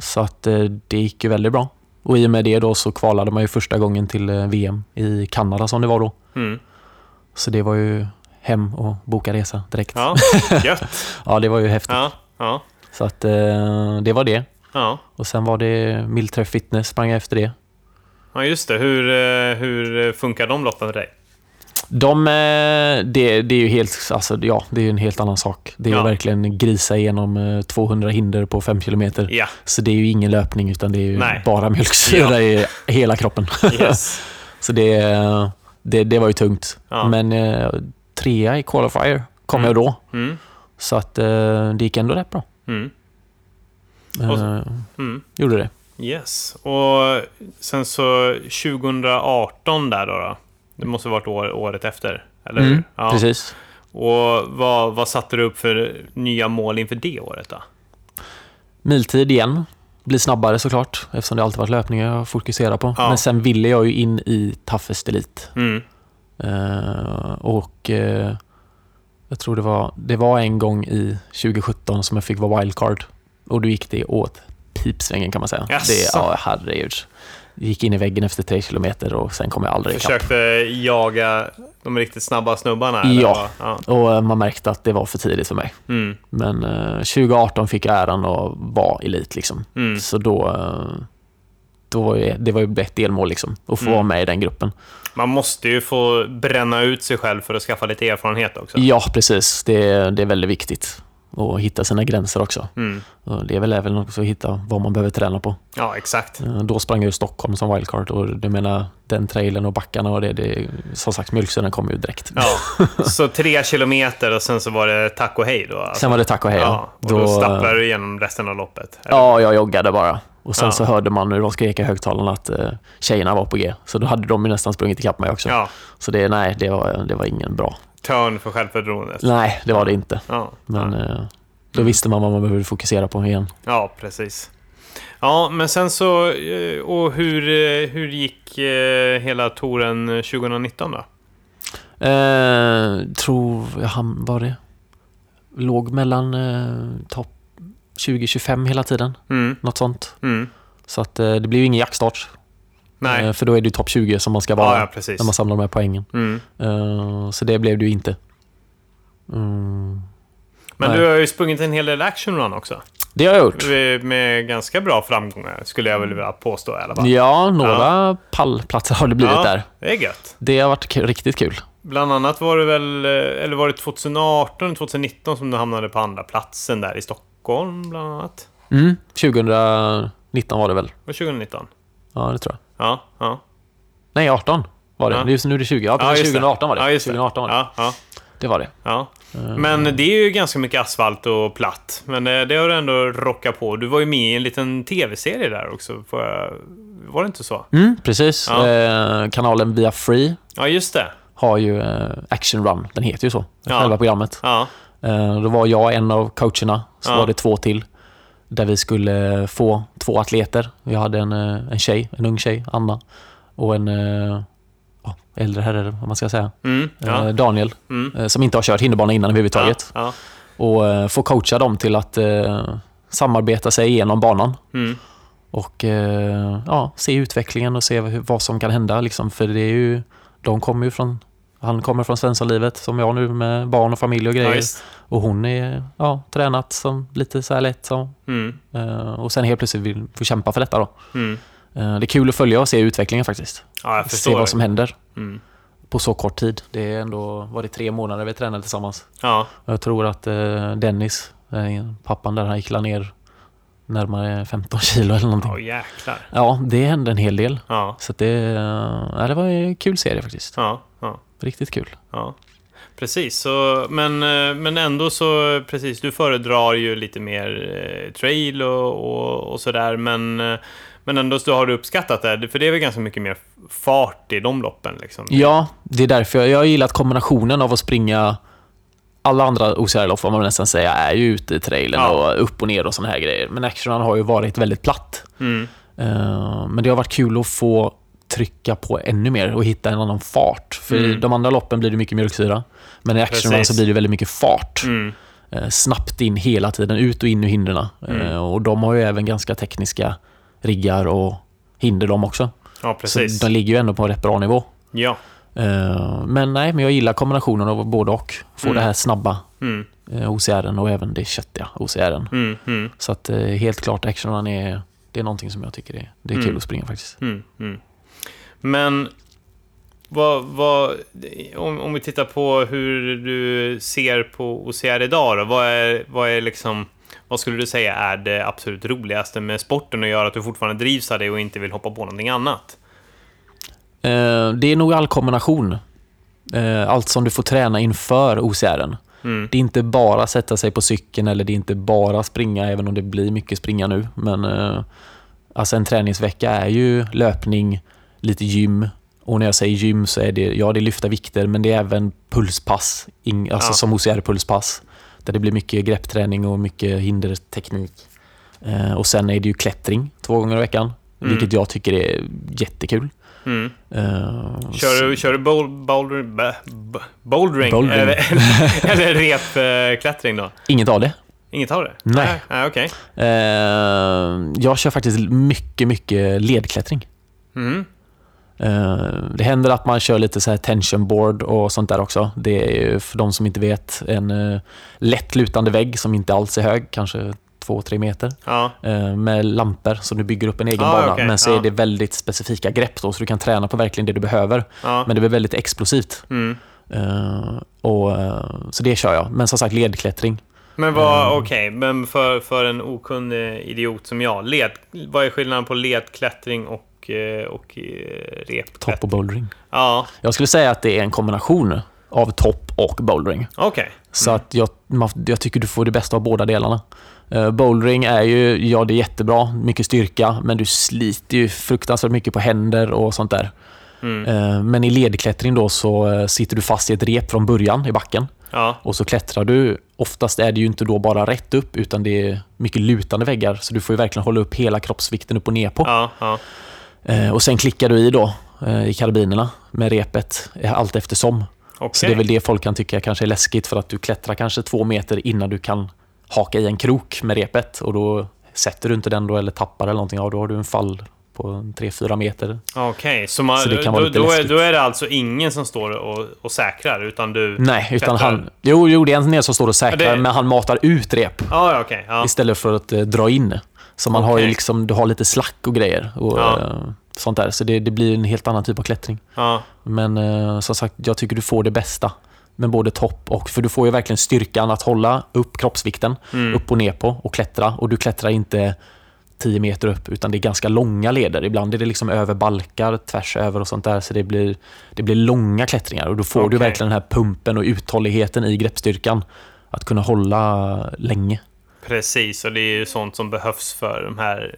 Så att eh, det gick ju väldigt bra. Och i och med det då så kvalade man ju första gången till eh, VM i Kanada som det var då. Mm. Så det var ju hem och boka resa direkt. Ja, gött. Ja, det var ju häftigt. Ja, ja, Så att eh, det var det. ja. Och sen var det Milträff Fitness, sprang jag efter det. ja just det. Hur, hur funkar de loppen för dig? De, eh, det, det är ju helt, alltså, ja, det är en helt annan sak. Det är ju Ja. verkligen grisa igenom eh, 200 hinder på 5 kilometer. Ja, Så det är ju ingen löpning utan det är Nej. bara mjölksyra i hela kroppen. yes. Så det, det, det var ju tungt. Men eh, trea i qualifier kom Mm. jag då. Mm. Så att eh, det gick ändå rätt bra. Mm. Eh, Och Mm. gjorde det. Yes. Och sen så 2018 där då? då. Det måste ha varit år, året efter, eller hur? Mm, Ja. Precis. Och vad, vad satte du upp för nya mål inför det året då? Miltid igen. Bli snabbare såklart, eftersom det alltid varit löpningar jag fokuserar på. Ja. Men sen ville jag ju in i Toughest Elite. Mm. Eh, och eh, jag tror det var, det var en gång i 2017 som jag fick vara wildcard. Och då gick det åt pipsvängen kan man säga. Jaså? Det, ja, herregud. Gick in i väggen efter tre kilometer och sen kom jag aldrig ikapp. Försökte jaga de riktigt snabba snubbarna? Ja. ja. Och eh, man märkte att det var för tidigt för mig. Mm. Men eh, 2018 fick jag äran att vara elit liksom. Mm. Så då, eh, då var ju, det var ju ett delmål liksom. Att få Mm. vara med i den gruppen. Man måste ju få bränna ut sig själv för att skaffa lite erfarenhet också. Ja, precis. Det, det är väldigt viktigt. Och hitta sina gränser också. Mm. Och det är väl även också att hitta vad man behöver träna på. Ja, exakt. Eh, Då sprang jag i Stockholm som wildcard och du menar den trailen och backarna och det, det som sagt mjölksyran kom ju direkt. Ja. Så tre kilometer och sen så var det tack och hej då? Alltså. Sen var det tack och hej. Ja, och då, stapplade du igenom resten av loppet? eller? Ja, jag joggade bara. Och sen Ja. så hörde man hur de skrek i högtalarna att uh, tjejerna var på G. Så då hade de ju nästan sprungit ikapp mig också. Ja, Så det, nej, det var, det var ingen bra. Törn för självförtroendet. Nej, det var det inte. Ja, Men eh, då visste man vad man behövde fokusera på igen. ja, precis. Ja, men sen så... eh, Och hur, eh, hur gick hela touren 2019 då? Eh, tror jag han var det. Låg mellan eh, topp 20-25 hela tiden. Mm, Något sånt. mm. Så att eh, det ju ingen jaktstart. Nej. Eh, för då är det ju topp 20 som man ska vara Ja, ja, när man samlar de här poängen. Mm. Eh, så det blev det ju inte. Mm. Men Nej. du har ju sprungit en hel del action run också. Det har jag gjort. Med- ganska bra framgångar, skulle jag vilja påstå i alla fall. Ja, några pallplatser har det blivit Ja, där. Det är gött. Det har varit riktigt kul. Bland annat var det väl, eller var det 2018, 2019 som du hamnade på andra platsen där i Stockholm bland annat? Mm. 2019 var det väl? Var det 2019? Ja, det tror jag. Ja, ja. Nej, 18 var det. Ja. Det just nu är det 20. Ja, precis. just 2018 var det. Ja, just 2018 var det. Ja, ja, Det var det. ja. Men det är ju ganska mycket asfalt och platt. Men eh, det har du ändå rockat på. Du var ju med i en liten tv-serie där också. Var det inte så? Mm, precis. Ja. Eh, kanalen Via Free Ja, just det. har ju eh, Action Run. Den heter ju så. Ja. Själva programmet. Ja, Eh, då var jag en av coacherna. Så Ja. var det två till. Där vi skulle få två atleter. Jag hade en, eh, en tjej, en ung tjej, Anna. Och en ja, äldre herre, vad man ska säga. mm, ja. Eh, Daniel. Mm. Som inte har kört hinderbana innan överhuvudtaget. Ja, Och eh, få coacha dem till att eh, samarbeta sig igenom banan. ja. Mm. Och eh, ja, se utvecklingen och se vad som kan hända. Liksom. För det är ju, de kommer ju från, han kommer från Svenssonlivet som jag nu med barn och familj och grejer. ja och hon är ja, tränat som lite så här lätt. Så. Mm. Eh, och sen helt plötsligt vill få kämpa för detta. Då. Mm. Eh, det är kul att följa och se utvecklingen faktiskt. Ja, Se vad som händer Mm. på så kort tid. Det är ändå, var det tre månader vi tränade tillsammans. Ja, Jag tror att eh, Dennis, pappan där, han gick ner närmare 15 kilo eller någonting. Åh jäklar. Ja, det hände en hel del. Ja, Så det, ja, det var en kul serie faktiskt. ja, ja. Riktigt kul. Ja, precis. Så, men, eh, men ändå så, precis, du föredrar ju lite mer eh, trail och, och, och sådär, men, eh, men ändå så har du uppskattat det, för det är väl ganska mycket mer fart i de loppen liksom. Ja, det är därför jag, jag har gillat kombinationen av att springa alla andra OCR-lopp, får man nästan säga, är ju ute i trailern Ja. och upp och ner och såna här grejer. Men Action har ju varit väldigt platt. Mm, men det har varit kul att få trycka på ännu mer och hitta en annan fart. För i Mm. de andra loppen blir det mycket mjölksyra. Men i Action Run Precis. så blir det väldigt mycket fart. mm, eh, snabbt in hela tiden, ut och in ur hindren. Mm. Och de har ju även ganska tekniska riggar och hinder de också. Ja, precis. Så de ligger ju ändå på en rätt bra nivå. Ja. Eh, Men nej, men jag gillar kombinationen av både och. Få Mm. det här snabba Mm, eh, OCR'n och även det köttiga OCR'n. mm, mm, Så att eh, helt klart actionen är, det är någonting som jag tycker är, det är Mm. kul att springa faktiskt. Men vad, vad, om, om vi tittar på hur du ser på OCR idag då, vad är, vad är liksom vad skulle du säga är det absolut roligaste med sporten och gör att du fortfarande drivs av det och inte vill hoppa på någonting annat? Eh, Det är nog all kombination. Eh, Allt som du får träna inför OCR'n. Mm. Det är inte bara sätta sig på cykeln eller det är inte bara springa, även om det blir mycket springa nu. Men eh, alltså en träningsvecka är ju löpning, lite gym. Och när jag säger gym så är det, ja det är lyfta vikter, men det är även pulspass. In, alltså Ja. som OCR-pulspass. Där det blir mycket greppträning och mycket hinderteknik. Eh, och sen är det ju klättring två gånger i veckan. Mm. Vilket jag tycker är jättekul. Mm. Eh, Kör du, kör du boulder, b, bouldering? Bouldering. Eller, eller repklättring då? Inget av det. Inget av det? Nej. Nej, okej. Eh, jag kör faktiskt mycket, mycket ledklättring. Mm. Eh, det händer att man kör lite så här tension board och sånt där också. Det är ju för de som inte vet en uh, lätt lutande vägg som inte alls är hög, kanske 2-3 meter, Ja. eh, med lampor så du bygger upp en egen Ah, bana. okej, Men så ja. är det väldigt specifika grepp då, så du kan träna på verkligen det du behöver. ja. Men det blir väldigt explosivt. Mm. Eh, och, eh, så det kör jag. Men som sagt, ledklättring. Men vad, Mm. okej, men för, för en okunnig idiot som jag, led, vad är skillnaden på ledklättring och, eh, och eh, repklättring? Topp och bouldering. Ja, Jag skulle säga att det är en kombination av topp och bouldering. okej. Så att jag, jag tycker du får det bästa av båda delarna. Uh, bouldering är ju, ja det är jättebra, mycket styrka, men du sliter ju fruktansvärt mycket på händer och sånt där. Mm. Eh, men i ledklättring då så eh, sitter du fast i ett rep från början i backen Ja, och så klättrar du. Oftast är det ju inte då bara rätt upp utan det är mycket lutande väggar så du får ju verkligen hålla upp hela kroppsvikten upp och ner på. ja, ja. Eh, och sen klickar du i då eh, i karbinerna med repet eh, allt eftersom. Okej. Så det är väl det folk kan tycka kanske är läskigt för att du klättrar kanske två meter innan du kan haka i en krok med repet och då sätter du inte den då eller tappar eller någonting, ja, då har du en fall på 3-4 meter. Okej, så, man, Så det kan då, lite då, är, då är det alltså ingen som står och, och säkrar, utan du... Nej, utan klättrar? han... Jo, jo, det är en del som står och säkrar, det- men han matar ut rep ja, okej. ja. istället för att eh, dra in. Så man har ju liksom, du har lite slack och grejer och Ja. eh, sånt där. Så det, det blir en helt annan typ av klättring. ja. Men eh, som sagt, jag tycker du får det bästa med både topp och... För du får ju verkligen styrkan att hålla upp kroppsvikten Mm. upp och ner på och klättra. Och du klättrar inte 10 meter upp, utan det är ganska långa leder. Ibland är det liksom över balkar, tvärs över och sånt där. Så det blir, det blir långa klättringar och då får du Okej. verkligen den här pumpen och uthålligheten i greppstyrkan. Att kunna hålla länge. Precis, och det är ju sånt som behövs för de här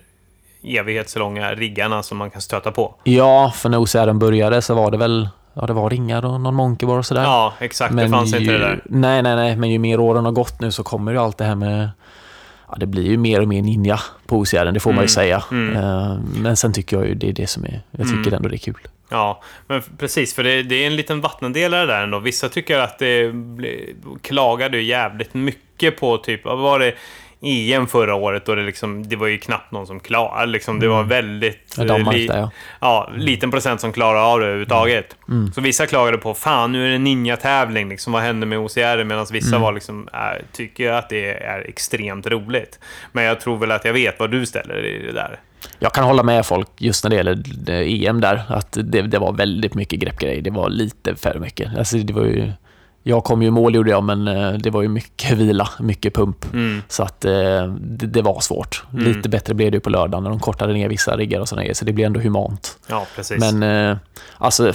evighetslånga riggarna som man kan stöta på. Ja, för när OCR'n började så var det väl ja, det var ringar och någon monkeybar och sådär. Ja, exakt. det fanns ju, inte det där. Nej, nej, nej. Men ju mer åren har gått nu så kommer ju allt det här med... Ja, det blir ju mer och mer ninja på OCR'n, det får man ju säga. mm. Eh, Men sen tycker jag ju det är det som är... Jag tycker Mm. ändå det är kul. Ja, men precis, för det, det är en liten vattendelare där ändå. Vissa tycker att det klagade ju jävligt mycket på typ, vad var det, EM förra året då det liksom, det var ju knappt någon som klarade, liksom, det var väldigt... Ja, Danmark li- där ja. Ja, liten procent som klarar av det överhuvudtaget. Mm. Så vissa klagade på, fan nu är det ninja-tävling, liksom, vad händer med OCR? Medan vissa Mm. var liksom, äh, tycker att det är extremt roligt. Men jag tror väl att jag vet vad du ställer i det där. Jag kan hålla med folk just när det gäller eh, EM där, att det, det var väldigt mycket greppgrejer. Det var lite för mycket. Alltså, det var ju, jag kom ju i mål gjorde jag, men eh, det var ju mycket vila, mycket pump. Mm. Så att eh, det, det var svårt. Lite bättre blev det på lördagen när de kortade ner vissa riggar och sådana grejer, så det blir ändå humant. Ja, precis. Men eh, alltså,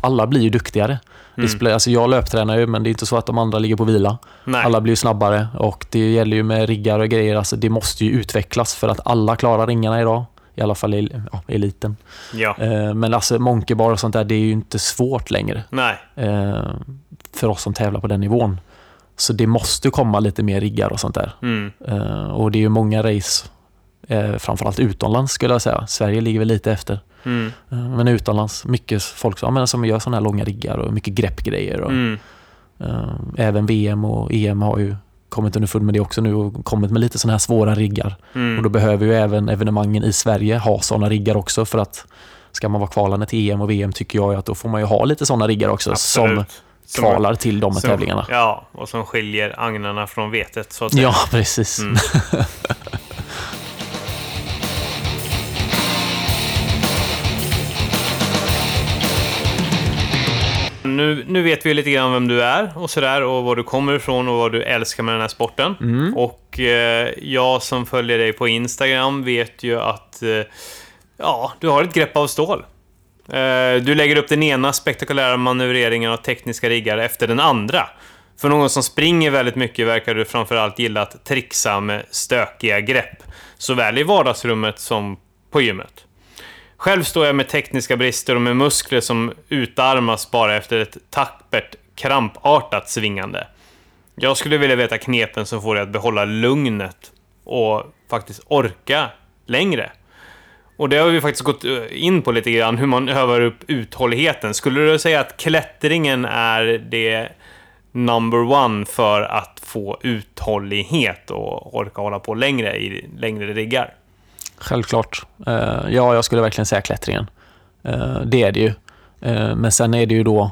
alla blir ju duktigare. Mm. alltså jag löptränar ju, men det är inte så att de andra ligger på vila. Nej. Alla blir ju snabbare och det gäller ju med riggar och grejer. Alltså, det måste ju utvecklas för att alla klarar ringarna idag. I alla fall i ja, eliten. Ja. Men alltså monkeybar och sånt där, det är ju inte svårt längre. Nej. För oss som tävlar på den nivån. Så det måste komma lite mer riggar och sånt där. Mm. Eh, och det är ju många race, eh, framförallt utomlands skulle jag säga. Sverige ligger väl lite efter. Mm. Eh, Men utomlands, mycket folk som, ja, som gör sådana här långa riggar och mycket greppgrejer. Och, Mm. även VM och EM har ju kommit underfund med det också nu och kommit med lite sådana här svåra riggar. Mm. Och då behöver ju även evenemangen i Sverige ha sådana riggar också för att ska man vara kvalande till EM och VM tycker jag att då får man ju ha lite sådana riggar också Absolut. Som- kvalar till de som- tävlingarna. Ja, och som skiljer agnarna från vetet. Så att. Ja, precis. Mm. Nu, nu vet vi lite grann vem du är och sådär och var du kommer ifrån och vad du älskar med den här sporten. Mm. Och eh, jag som följer dig på Instagram vet ju att eh, ja, du har ett grepp av stål. Eh, du lägger upp den ena spektakulära manövreringen av tekniska riggar efter den andra. För någon som springer väldigt mycket verkar du framförallt gilla att trixa med stökiga grepp. Såväl i vardagsrummet som på gymmet. Själv står jag med tekniska brister och med muskler som utarmas bara efter ett tappert, krampartat svingande. Jag skulle vilja veta knepen som får dig att behålla lugnet och faktiskt orka längre. Och det har vi faktiskt gått eh, in på lite grann, hur man övar upp uthålligheten. Skulle du säga att klättringen är det number one för att få uthållighet och orka hålla på längre i längre riggar? Självklart. Eh, ja, jag skulle verkligen säga klättringen. Eh, det är det ju. Men sen är det ju då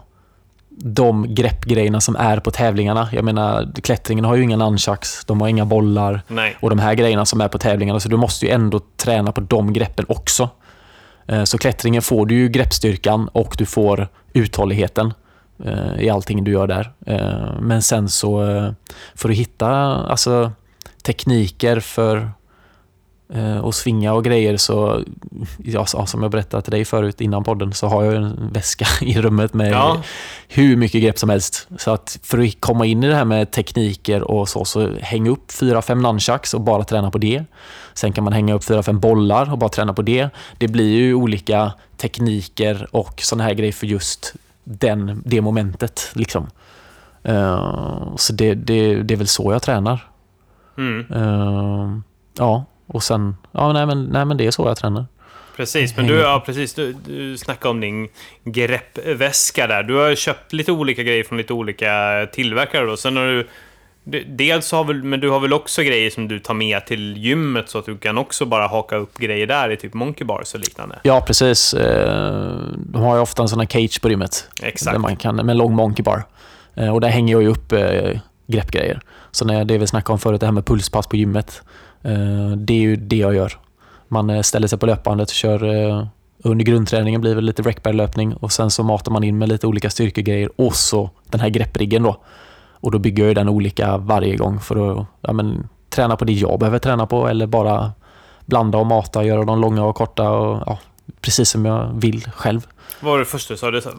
de greppgrejerna som är på tävlingarna. Jag menar, klättringen har ju inga nunchucks, de har inga bollar Nej. och de här grejerna som är på tävlingarna. Så du måste ju ändå träna på de greppen också. Eh, Så klättringen får du ju greppstyrkan och du får uthålligheten eh, i allting du gör där. Eh, Men sen så får du hitta alltså, tekniker för eh, att svinga och grejer så, ja, som jag berättade till dig förut innan podden, så har jag en väska i rummet med Ja. hur mycket grepp som helst. Så att för att komma in i det här med tekniker och så, så häng upp fyra fem nunchucks och bara träna på det. Sen kan man hänga upp fyra fem bollar och bara träna på det. Det blir ju olika tekniker och sådana här grejer för just den, det momentet. Liksom. Eh, så det, det, det är väl så jag tränar. Mm. Eh, ja, och sen, ja nej men, nej men det är så jag tränar. Precis, men du, ja, precis, du, du snackade om din greppväska där. Du har köpt lite olika grejer från lite olika tillverkare då. Sen har du... Dels har väl, men du har väl också grejer som du tar med till gymmet så att du kan också bara haka upp grejer där i typ monkey bars och liknande. Ja, precis. Eh, De har ju ofta en sån här cage på gymmet. Exakt. Där man kan, med en lång monkey bar. Eh, Och där hänger jag ju upp eh, greppgrejer. Så när det vi snackade om förut, det här med pulspass på gymmet. Eh, Det är ju det jag gör. Man eh, ställer sig på löpbandet och kör eh, under grundträningen blir det lite rackbar-löpning och sen så matar man in med lite olika styrkegrejer och så den här greppriggen då. Och då bygger jag den olika varje gång för att ja, men, träna på det jag behöver träna på eller bara blanda och mata, göra dem långa och korta och ja, precis som jag vill själv. Vad var det första du sa? Du sa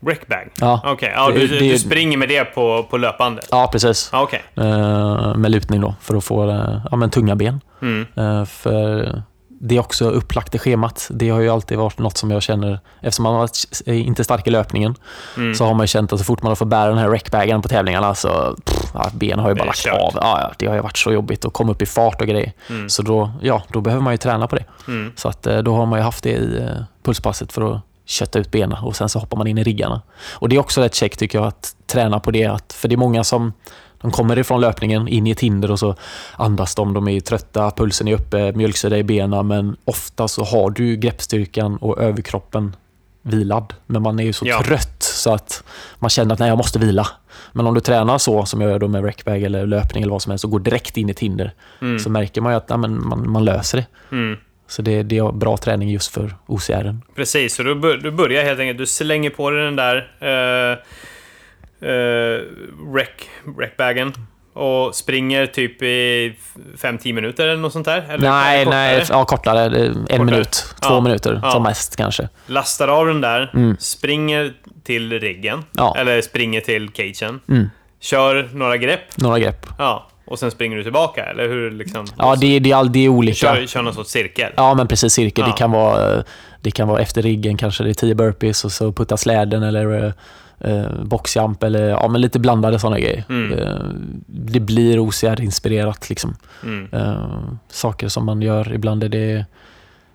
Recbag? Ja. Okej, ja, du, du springer med det på, på löpbandet? Ja, precis. Okej. Eh, med lutning då, för att få eh, ja, men tunga ben. Mm. Eh, för det är också upplagt i schemat. Det har ju alltid varit något som jag känner, eftersom man varit inte stark i löpningen, Mm. så har man ju känt att så fort man har fått bära den här rackbagen på tävlingarna så pff, ja, ben har ju bara lagt kört. av. Ja, ja, det har ju varit så jobbigt att komma upp i fart och grejer. Mm. Så då, ja, då behöver man ju träna på det. Mm. Så att, eh, då har man ju haft det i eh, pulspasset för att kötta ut benen och sen så hoppar man in i riggarna. Och det är också rätt check tycker jag att träna på det. Att, för det är många som de kommer ifrån löpningen in i ett hinder och så andas de. De är trötta, pulsen är uppe, mjölksyra i benen men ofta så har du greppstyrkan och överkroppen vilad. Men man är ju så Ja. trött så att man känner att nej, jag måste vila. Men om du tränar så som jag gör då med rackbag eller löpning eller vad som helst och går direkt in i ett hinder Mm. så märker man ju att ja, men man, man löser det. Mm. Så det, det är bra träning just för OCR. Precis, så du, du börjar helt enkelt, du slänger på dig den där uh, uh, rec, recbagen och springer typ i 5-10 minuter eller något sånt där? Eller Nej, kortare? nej, ja, kortare. En minut, två Ja. minuter Ja. som mest kanske. Lastar av den där, Mm. springer till riggen, Ja. eller springer till cagen, Mm. kör några grepp, Några grepp. ja, och sen springer du tillbaka, eller hur liksom? Ja, det, det, det är olika. Kör, kör någon sorts cirkel? Ja, men precis cirkel. Ja. Det, kan vara, eh, det kan vara efter riggen kanske det är 10 burpees och så putta släden eller eh, eh, boxjump eller ja, men lite blandade sådana grejer. Mm. Eh, det blir OCR-inspirerat liksom. Mm. Eh, saker som man gör. Ibland är det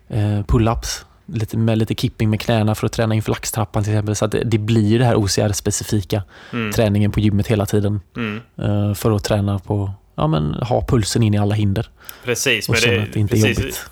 eh, pull-ups. lite, med lite kipping med knäna för att träna inför laxtrappan till exempel. Så det, det blir det här OCR-specifika Mm. träningen på gymmet hela tiden. Mm. för att träna på, ja men ha pulsen in i alla hinder. Precis. Och men känna att det inte är precis. jobbigt.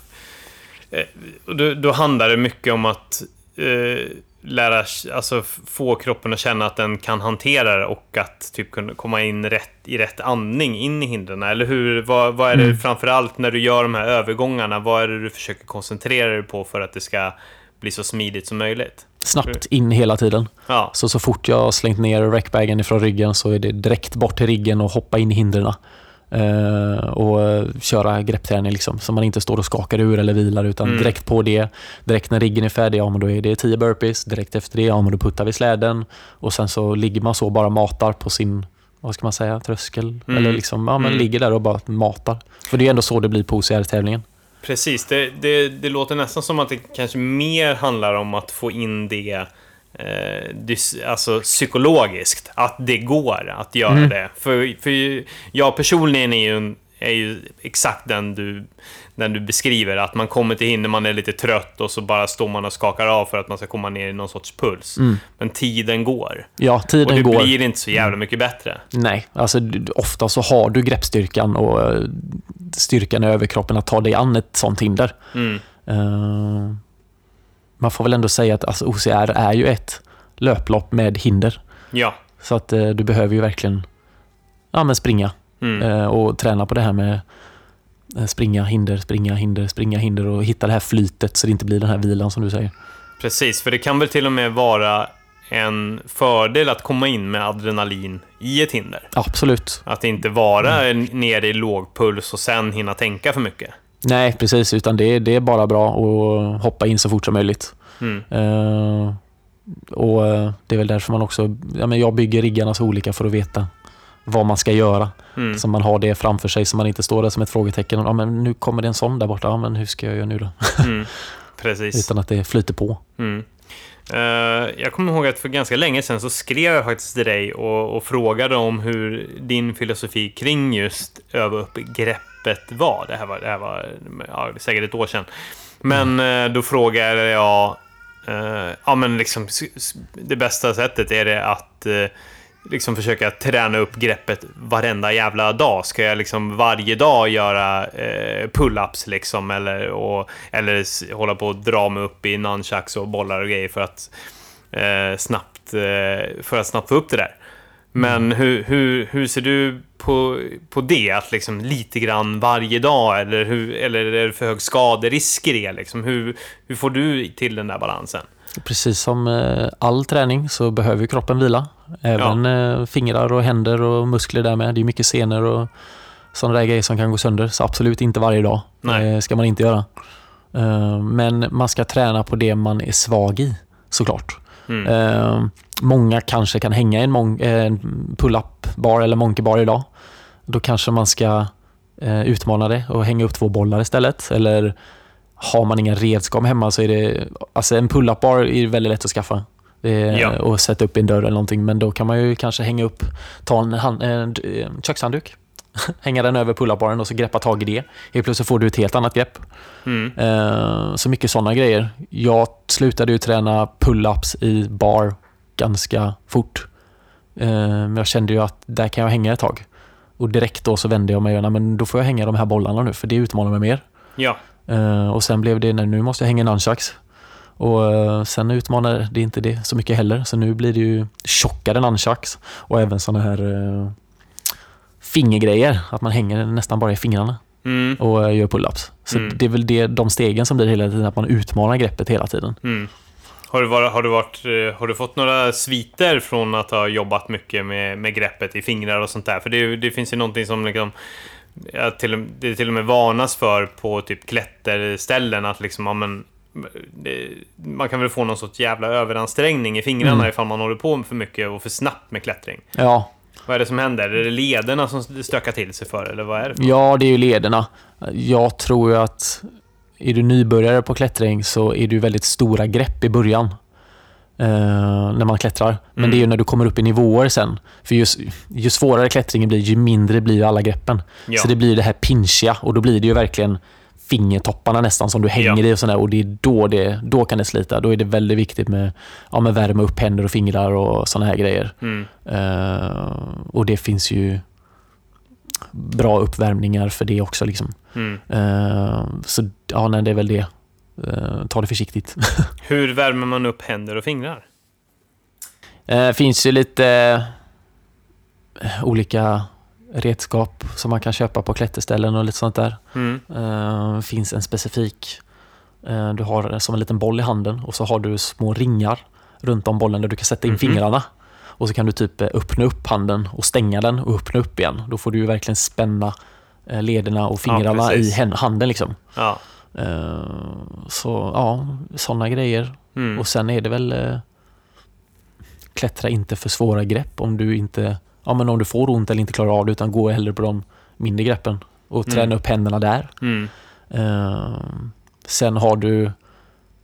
Och då, då handlar det mycket om att eh, lära, alltså få kroppen att känna att den kan hantera det och att typ kunna komma in rätt, i rätt andning in i hindren. Eller hur? Vad, vad är det Mm. framförallt när du gör de här övergångarna? Vad är det du försöker koncentrera dig på för att det ska bli så smidigt som möjligt? Snabbt in hela tiden. Ja, Så så fort jag har slängt ner rackbagen ifrån ryggen så är det direkt bort till riggen och hoppa in i hindren. Eh, och eh, köra greppträning liksom. Så man inte står och skakar ur eller vilar utan Mm. direkt på det. Direkt när riggen är färdig, ja men då är det 10 burpees. Direkt efter det, ja men då puttar vi släden. Och sen så ligger man så och bara matar på sin, vad ska man säga, tröskel. Mm. Eller liksom, ja men Mm. ligger där och bara matar. För det är ändå så det blir på OCR-tävlingen. precis. Det, det, det låter nästan som att det kanske mer handlar om att få in det eh, alltså psykologiskt. Att det går att göra Mm. det. För, för jag personligen är ju, en- är ju exakt den du, den du beskriver. Att man kommer till hinder, man är lite trött och så bara står man och skakar av för att man ska komma ner i någon sorts puls. Men tiden går. Ja, Och tiden det går. blir inte så jävla mycket bättre. Nej, alltså ofta så har du greppstyrkan och eh, styrkan i överkroppen att ta dig an ett sånt hinder. Mm. Eh, man får väl ändå säga att alltså, OCR är ju ett löplopp med hinder. Ja. Så att eh, du behöver ju verkligen ja, men springa Mm. eh, och träna på det här med eh, springa, hinder, springa, hinder, springa, hinder och hitta det här flytet så det inte blir den här vilan som du säger. Precis, för det kan väl till och med vara en fördel att komma in med adrenalin i ett hinder. Absolut. Att inte vara nere i låg puls och sen hinna tänka för mycket. Nej, precis. Utan det, det är bara bra att hoppa in så fort som möjligt. Mm. Eh, och eh, Det är väl därför man också... Ja, men jag bygger riggarna så olika för att veta vad man ska göra. Mm. Så man har det framför sig så man inte står där som ett frågetecken. Ja, men nu kommer det en sån där borta. Ja, men hur ska jag göra nu då? Mm. Precis. Utan att det flyter på. Mm. Eh, jag kommer ihåg att för ganska länge sedan så skrev jag faktiskt till dig och, och frågade om hur din filosofi kring just öva upp greppet var. Det här var, det här var ja, säkert ett år sedan. Men eh, då frågade jag, eh, ja men liksom det bästa sättet är det att eh, liksom försöka träna upp greppet varenda jävla dag. Ska jag liksom varje dag göra eh, pull-ups liksom eller, och, eller hålla på och dra mig upp i nunchucks och bollar och grejer för att eh, snabbt eh, för att snabbt få upp det där. Men hur, hur, hur ser du på, på det? Att liksom lite grann varje dag eller, hur, eller är det för hög skaderisk i det? Liksom? Hur, hur får du till den där balansen? Precis som eh, all träning så behöver kroppen vila. Även eh, fingrar och händer och muskler där med. Det är mycket senor och sådana där grejer som kan gå sönder. Så absolut inte varje dag. Nej. Det ska man inte göra. Eh, Men man ska träna på det man är svag i, såklart. Mm. Eh, många kanske kan hänga en, eh, en pull-up bar eller monkey bar idag. Då kanske man ska eh, utmana det och hänga upp två bollar istället. Eller har man inga redskap hemma så är det... Alltså en pull-up bar är väldigt lätt att skaffa. Är, Ja. Och sätta upp i en dörr eller någonting. Men då kan man ju kanske hänga upp, ta en, hand, en, kökshandduk, hänga den över pull-up-baren och så greppa tag i det. Helt plötsligt får du ett helt annat grepp. Mm. Eh, Så mycket sådana grejer. Jag slutade ju träna pull-ups i bar ganska fort. Eh, Men jag kände ju att där kan jag hänga ett tag. Och direkt då så vände jag mig och "Nej, men då får jag hänga de här bollarna nu för det utmanar mig mer. Ja. Eh, Och sen blev det, nu måste jag hänga nunchucks. Och eh, sen utmanar det inte det så mycket heller. Så nu blir det ju tjockare nunchucks och även sådana här eh, fingergrejer. Att man hänger nästan bara i fingrarna Mm. och gör pull-ups. Så Mm. det är väl det, de stegen som blir hela tiden, att man utmanar greppet hela tiden. Mm. Har, du varit, har, du varit, eh, har du fått några sviter från att ha jobbat mycket med, med greppet i fingrar och sånt där? För det, det finns ju någonting som liksom, till, det till och med varnas för på typ klätterställen att liksom, ja, men, det, man kan väl få någon sorts jävla överansträngning i fingrarna Mm. ifall man håller på för mycket och för snabbt med klättring. Ja, Vad är det som händer? Är det lederna som stökar till sig för, eller vad är det? för- ja, det är ju lederna. Jag tror ju att är du nybörjare på klättring så är det väldigt stora grepp i början. eh, när man klättrar. Men Mm. det är ju när du kommer upp i nivåer sen. För ju, ju svårare klättringen blir, ju mindre blir alla greppen. Ja. Så det blir det här pinchiga och då blir det ju verkligen fingertopparna nästan som du hänger Ja. i och sådär och det är då, det, då kan det slita. Då är det väldigt viktigt med, ja, med värma upp händer och fingrar och sådana här grejer. Mm. Eh, och det finns ju bra uppvärmningar för det också. Liksom. Mm. Eh, så ja, nej, det är väl det. Eh, ta det försiktigt. Hur värmer man upp händer och fingrar? Det finns ju lite eh, olika redskap som man kan köpa på klätterställen och lite sånt där. Mm. Finns en specifik, eh, du har som en liten boll i handen och så har du små ringar runt om bollen där du kan sätta in Mhm. fingrarna. Och så kan du typ eh, öppna upp handen och stänga den och öppna upp igen. Då får du ju verkligen spänna eh, lederna och fingrarna i precis. hän- handen. Liksom. Ja. Eh, Så ja, sådana grejer. Mm. Och sen är det väl eh, klättra inte för svåra grepp om du inte ja, men om du får ont eller inte klarar av det utan gå hellre på de mindre greppen och träna Mm. upp händerna där. Mm. Eh, sen har du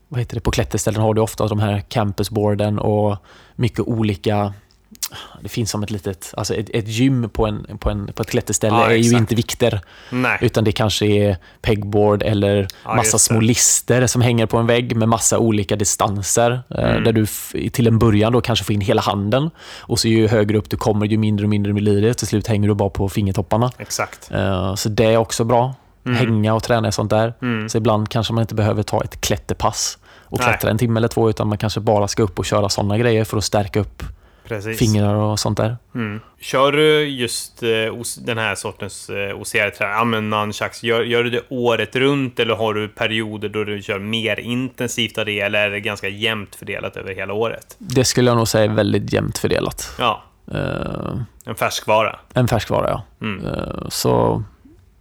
vad heter det, på klätterställen har du ofta de här campusboarden och mycket olika det finns som ett litet, alltså ett, ett gym på, en, på, en, på ett klätterställe Ja, är ju inte vikter. Nej. Utan det kanske är pegboard eller Ja, massa små lister som hänger på en vägg med massa olika distanser. eh, Mm. Där du till en början då kanske får in hela handen. Och så ju högre upp du kommer, ju mindre och mindre blir det. Till slut hänger du bara på fingertopparna. Exakt. Eh, Så det är också bra. Mm. Hänga och träna i sånt där. Mm. Så ibland kanske man inte behöver ta ett klätterpass och Nej. klättra en timme eller två, utan man kanske bara ska upp och köra sådana grejer för att stärka upp Precis. fingrar och sånt där. Mm. Kör du just eh, den här sortens eh, OCR-träning, men nunchucks, gör, gör du det året runt eller har du perioder då du kör mer intensivt av det eller är det ganska jämnt fördelat över hela året? Det skulle jag nog säga är väldigt jämnt fördelat. Ja, Eh, en färskvara. En färskvara, ja. Mm. Eh, Så,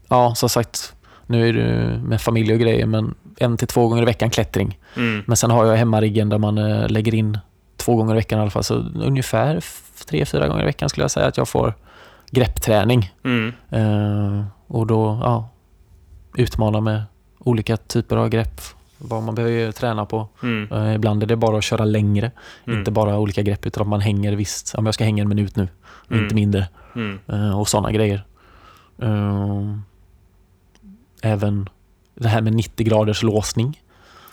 ja, som sagt, nu är det med familj och grejer, men en till två gånger i veckan klättring. Mm. Men sen har jag hemmariggen där man lägger in två gånger i veckan i alla fall, så ungefär tre, fyra gånger i veckan skulle jag säga att jag får greppträning. Mm. Eh, och då, ja, utmana med olika typer av grepp, vad man behöver träna på. Mm. Eh, ibland är det bara att köra längre, Mm. inte bara olika grepp, utan att man hänger visst, men jag ska hänga en minut nu, Mm. inte mindre. Mm. Eh, och sådana grejer. Eh, även det här med 90 graders låsning.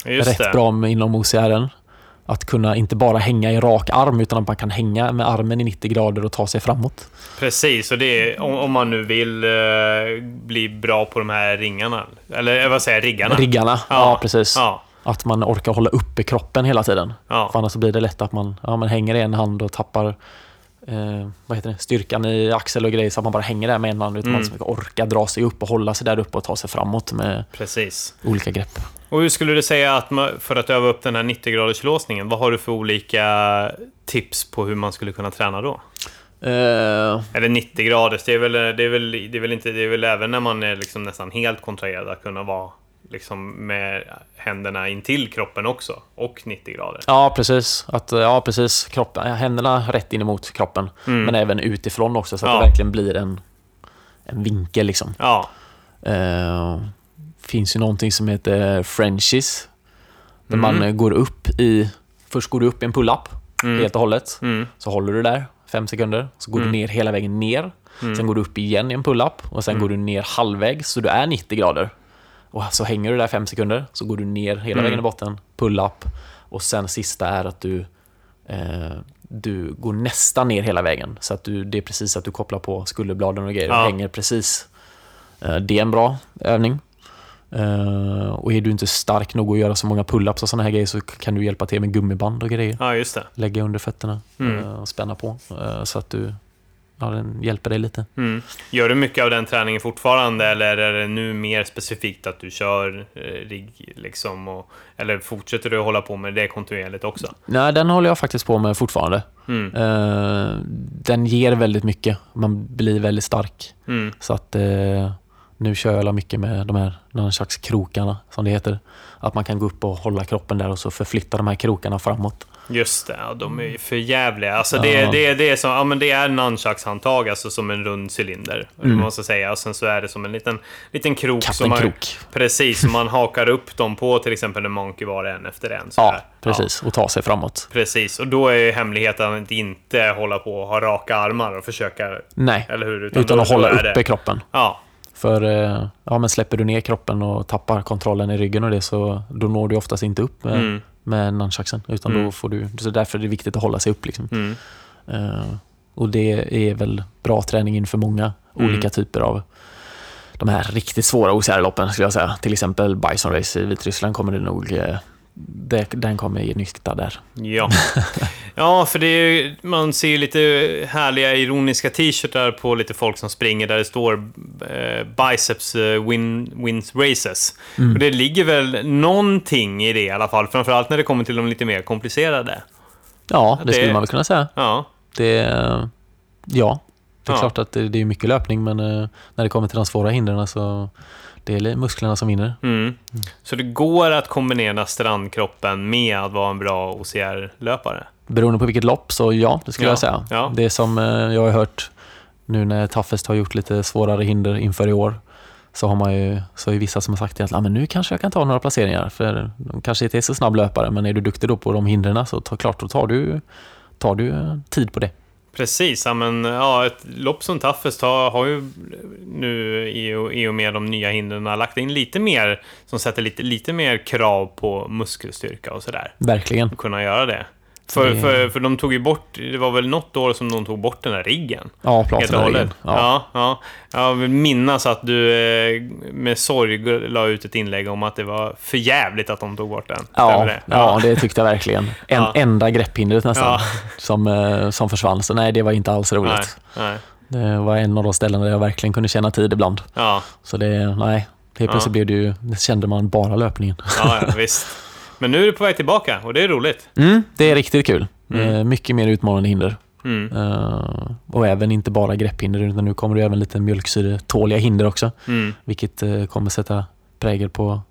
Just Rätt det. bra inom OCR. Att kunna inte bara hänga i rak arm utan att man kan hänga med armen i 90 grader och ta sig framåt. Precis, och det är om, om man nu vill eh, bli bra på de här ringarna. Eller eh, vad säger jag, riggarna? Riggarna, ja, precis. Ja, Att man orkar hålla uppe kroppen hela tiden. För ja. annars så blir det lätt att man, ja, man hänger i en hand och tappar eh, vad heter det? styrkan i axel och grejer så att man bara hänger där med en hand utan Mm. man ska orka dra sig upp och hålla sig där uppe och ta sig framåt med Precis. olika grepp. Och hur skulle du säga att man, för att öva upp den här 90-graders låsningen, vad har du för olika tips på hur man skulle kunna träna då? Eh, Eller 90 graders, det är väl, det är väl, det är väl inte, det är väl även när man är liksom nästan helt kontraherad att kunna vara liksom med händerna intill kroppen också. Och 90 grader. Ja, precis. Att, ja, precis. Kropp, händerna rätt in emot kroppen, Mm. men även utifrån också så att Ja. det verkligen blir en, en vinkel. Liksom. Ja. Eh, finns ju någonting som heter Frenchies. Där Mm. man eh, går upp i... Först går du upp i en pull-up Mm. helt och hållet. Mm. Så håller du där fem sekunder. Så går Mm. du ner hela vägen ner. Mm. Sen går du upp igen i en pull-up. Och sen Mm. går du ner halvvägs, så du är 90 grader. Och så hänger du där fem sekunder. Så går du ner hela Mm. vägen i botten, pull-up. Och sen sista är att du, eh, du går nästan ner hela vägen. Så att du, det är precis att du kopplar på skulderbladen och grejer. Ja. Och hänger precis. Eh, det är en bra övning. Eh, och är du inte stark nog att göra så många pull-ups och sådana här grejer så kan du hjälpa till med gummiband och grejer ja, just det. lägga under fötterna Mm. eh, och spänna på eh, så att du ja, den hjälper dig lite. Mm. Gör du mycket av den träningen fortfarande eller är det nu mer specifikt att du kör eh, rigg liksom? Och, eller fortsätter du att hålla på med det kontinuerligt också? Nej, den håller jag faktiskt på med fortfarande. Mm. Eh, den ger väldigt mycket. Man blir väldigt stark. Mm. Så att eh, nu kör jag mycket med de här nunchucks-krokarna som det heter. Att man kan gå upp och hålla kroppen där och så förflytta de här krokarna framåt. Just det, ja, de är ju för jävliga. Alltså det, Ja. det, det är som, ja men det är nunchucks-handtag, alltså som en rund cylinder. Mm. ska säga. Och sen så är det som en liten, liten krok. som man, Kaptenkrok. Precis, som man hakar upp dem på till exempel en monkey var en efter en. Så Ja, här. precis. Och ta sig framåt. Ja, precis, och då är ju hemligheten att inte hålla på och ha raka armar och försöka, Nej, eller hur? utan då- att hålla uppe kroppen. Ja, För eh, ja, men släpper du ner kroppen och tappar kontrollen i ryggen och det så då når du oftast inte upp med, Mm. med nunchucksen. Utan Mm. då får du, så därför är det viktigt att hålla sig upp. Liksom. Mm. Eh, och det är väl bra träning inför många Mm. olika typer av de här riktigt svåra OCR-loppen skulle jag säga. Till exempel Bison Race i Vitryssland kommer det nog, eh, det, den kommer ge nytta där. Ja. ja, för det är, ju- man ser ju lite härliga ironiska t-shirtar på lite folk som springer där det står eh, Biceps eh, win, wins races. Och det ligger väl någonting i det i alla fall, framförallt när det kommer till de lite mer komplicerade. Ja, det, Det- skulle man väl kunna säga. Ja, Det, ja, det är Ja. klart att det, det är mycket löpning men eh, när det kommer till de svåra hindren så det är musklerna som vinner. mm. Så det går att kombinera strandkroppen med att vara en bra OCR-löpare. Beroende på vilket lopp så ja, det skulle Ja, jag säga. ja. Det som eh, jag har hört nu när Toughest har gjort lite svårare hinder inför i år så har man ju, så är vissa som har sagt att ah, men nu kanske jag kan ta några placeringar för de kanske inte är så snabb löpare men är du duktig då på de hindren så ta, klart då tar du, tar du eh, tid på det. Precis, ja, men ja, ett lopp som Toughest har, har ju nu i och, i och med de nya hindren lagt in lite mer, som sätter lite, lite mer krav på muskelstyrka och sådär. Verkligen. Att kunna göra det. För, Det- för, för de tog ju bort, det var väl något år som de tog bort den där riggen. Ja, Helt och platina hållet. ryggen. Ja. Ja, ja. Jag vill minnas att du eh, med sorg la ut ett inlägg om att det var för jävligt att de tog bort den. Ja, det? ja, det tyckte jag verkligen. En, Ja. Enda grepphindret nästan Ja. som, eh, som försvann. Så nej, det var inte alls Nej, roligt. nej. Det var en av de ställen där jag verkligen kunde känna tid ibland. Ja, Så det, nej, helt plötsligt Ja. blev det ju, det kände man bara löpningen. ja, ja, visst. Men nu är du på väg tillbaka och det är roligt. Mm, det är riktigt kul. Mm. Eh, Mycket mer utmanande hinder. Mm, Eh, och även inte bara grepphinder, utan nu kommer det även lite mjölksyretåliga hinder också. mm. Vilket eh, kommer sätta prägel på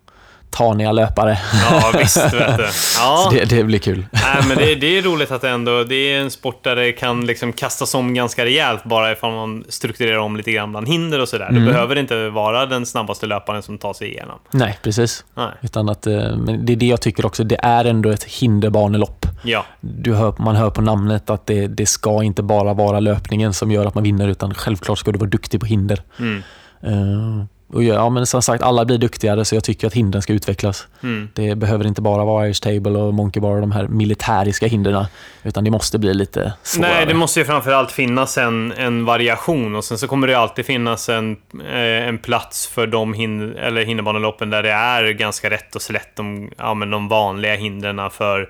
taniga löpare. Ja, visst vet du. Ja. Det, det blir kul. Nej, men det, det är roligt att det ändå, det är en sport där det kan liksom kastas om ganska rejält bara ifall man strukturerar om lite grann bland hinder och sådär. Mm. Du behöver inte vara den snabbaste löparen som tar sig igenom. Nej, precis. Nej. Utan att, eh, men det är det jag tycker också, det är ändå ett hinderbanelopp. Ja, Du hör, man hör på namnet att det, det ska inte bara vara löpningen som gör att man vinner, utan självklart ska du vara duktig på hinder. mm. Eh, och ja, men som sagt, alla blir duktigare, så jag tycker att hindren ska utvecklas. Mm. Det behöver inte bara vara Irish Table och Monkey Bar, de här militäriska hindren, utan det måste bli lite svårare. Nej, det måste ju framförallt finnas en, en variation och sen så kommer det alltid finnas en, eh, en plats för de hin eller hinderbaneloppen där det är ganska rätt och slätt de, ja, men de vanliga hindren för,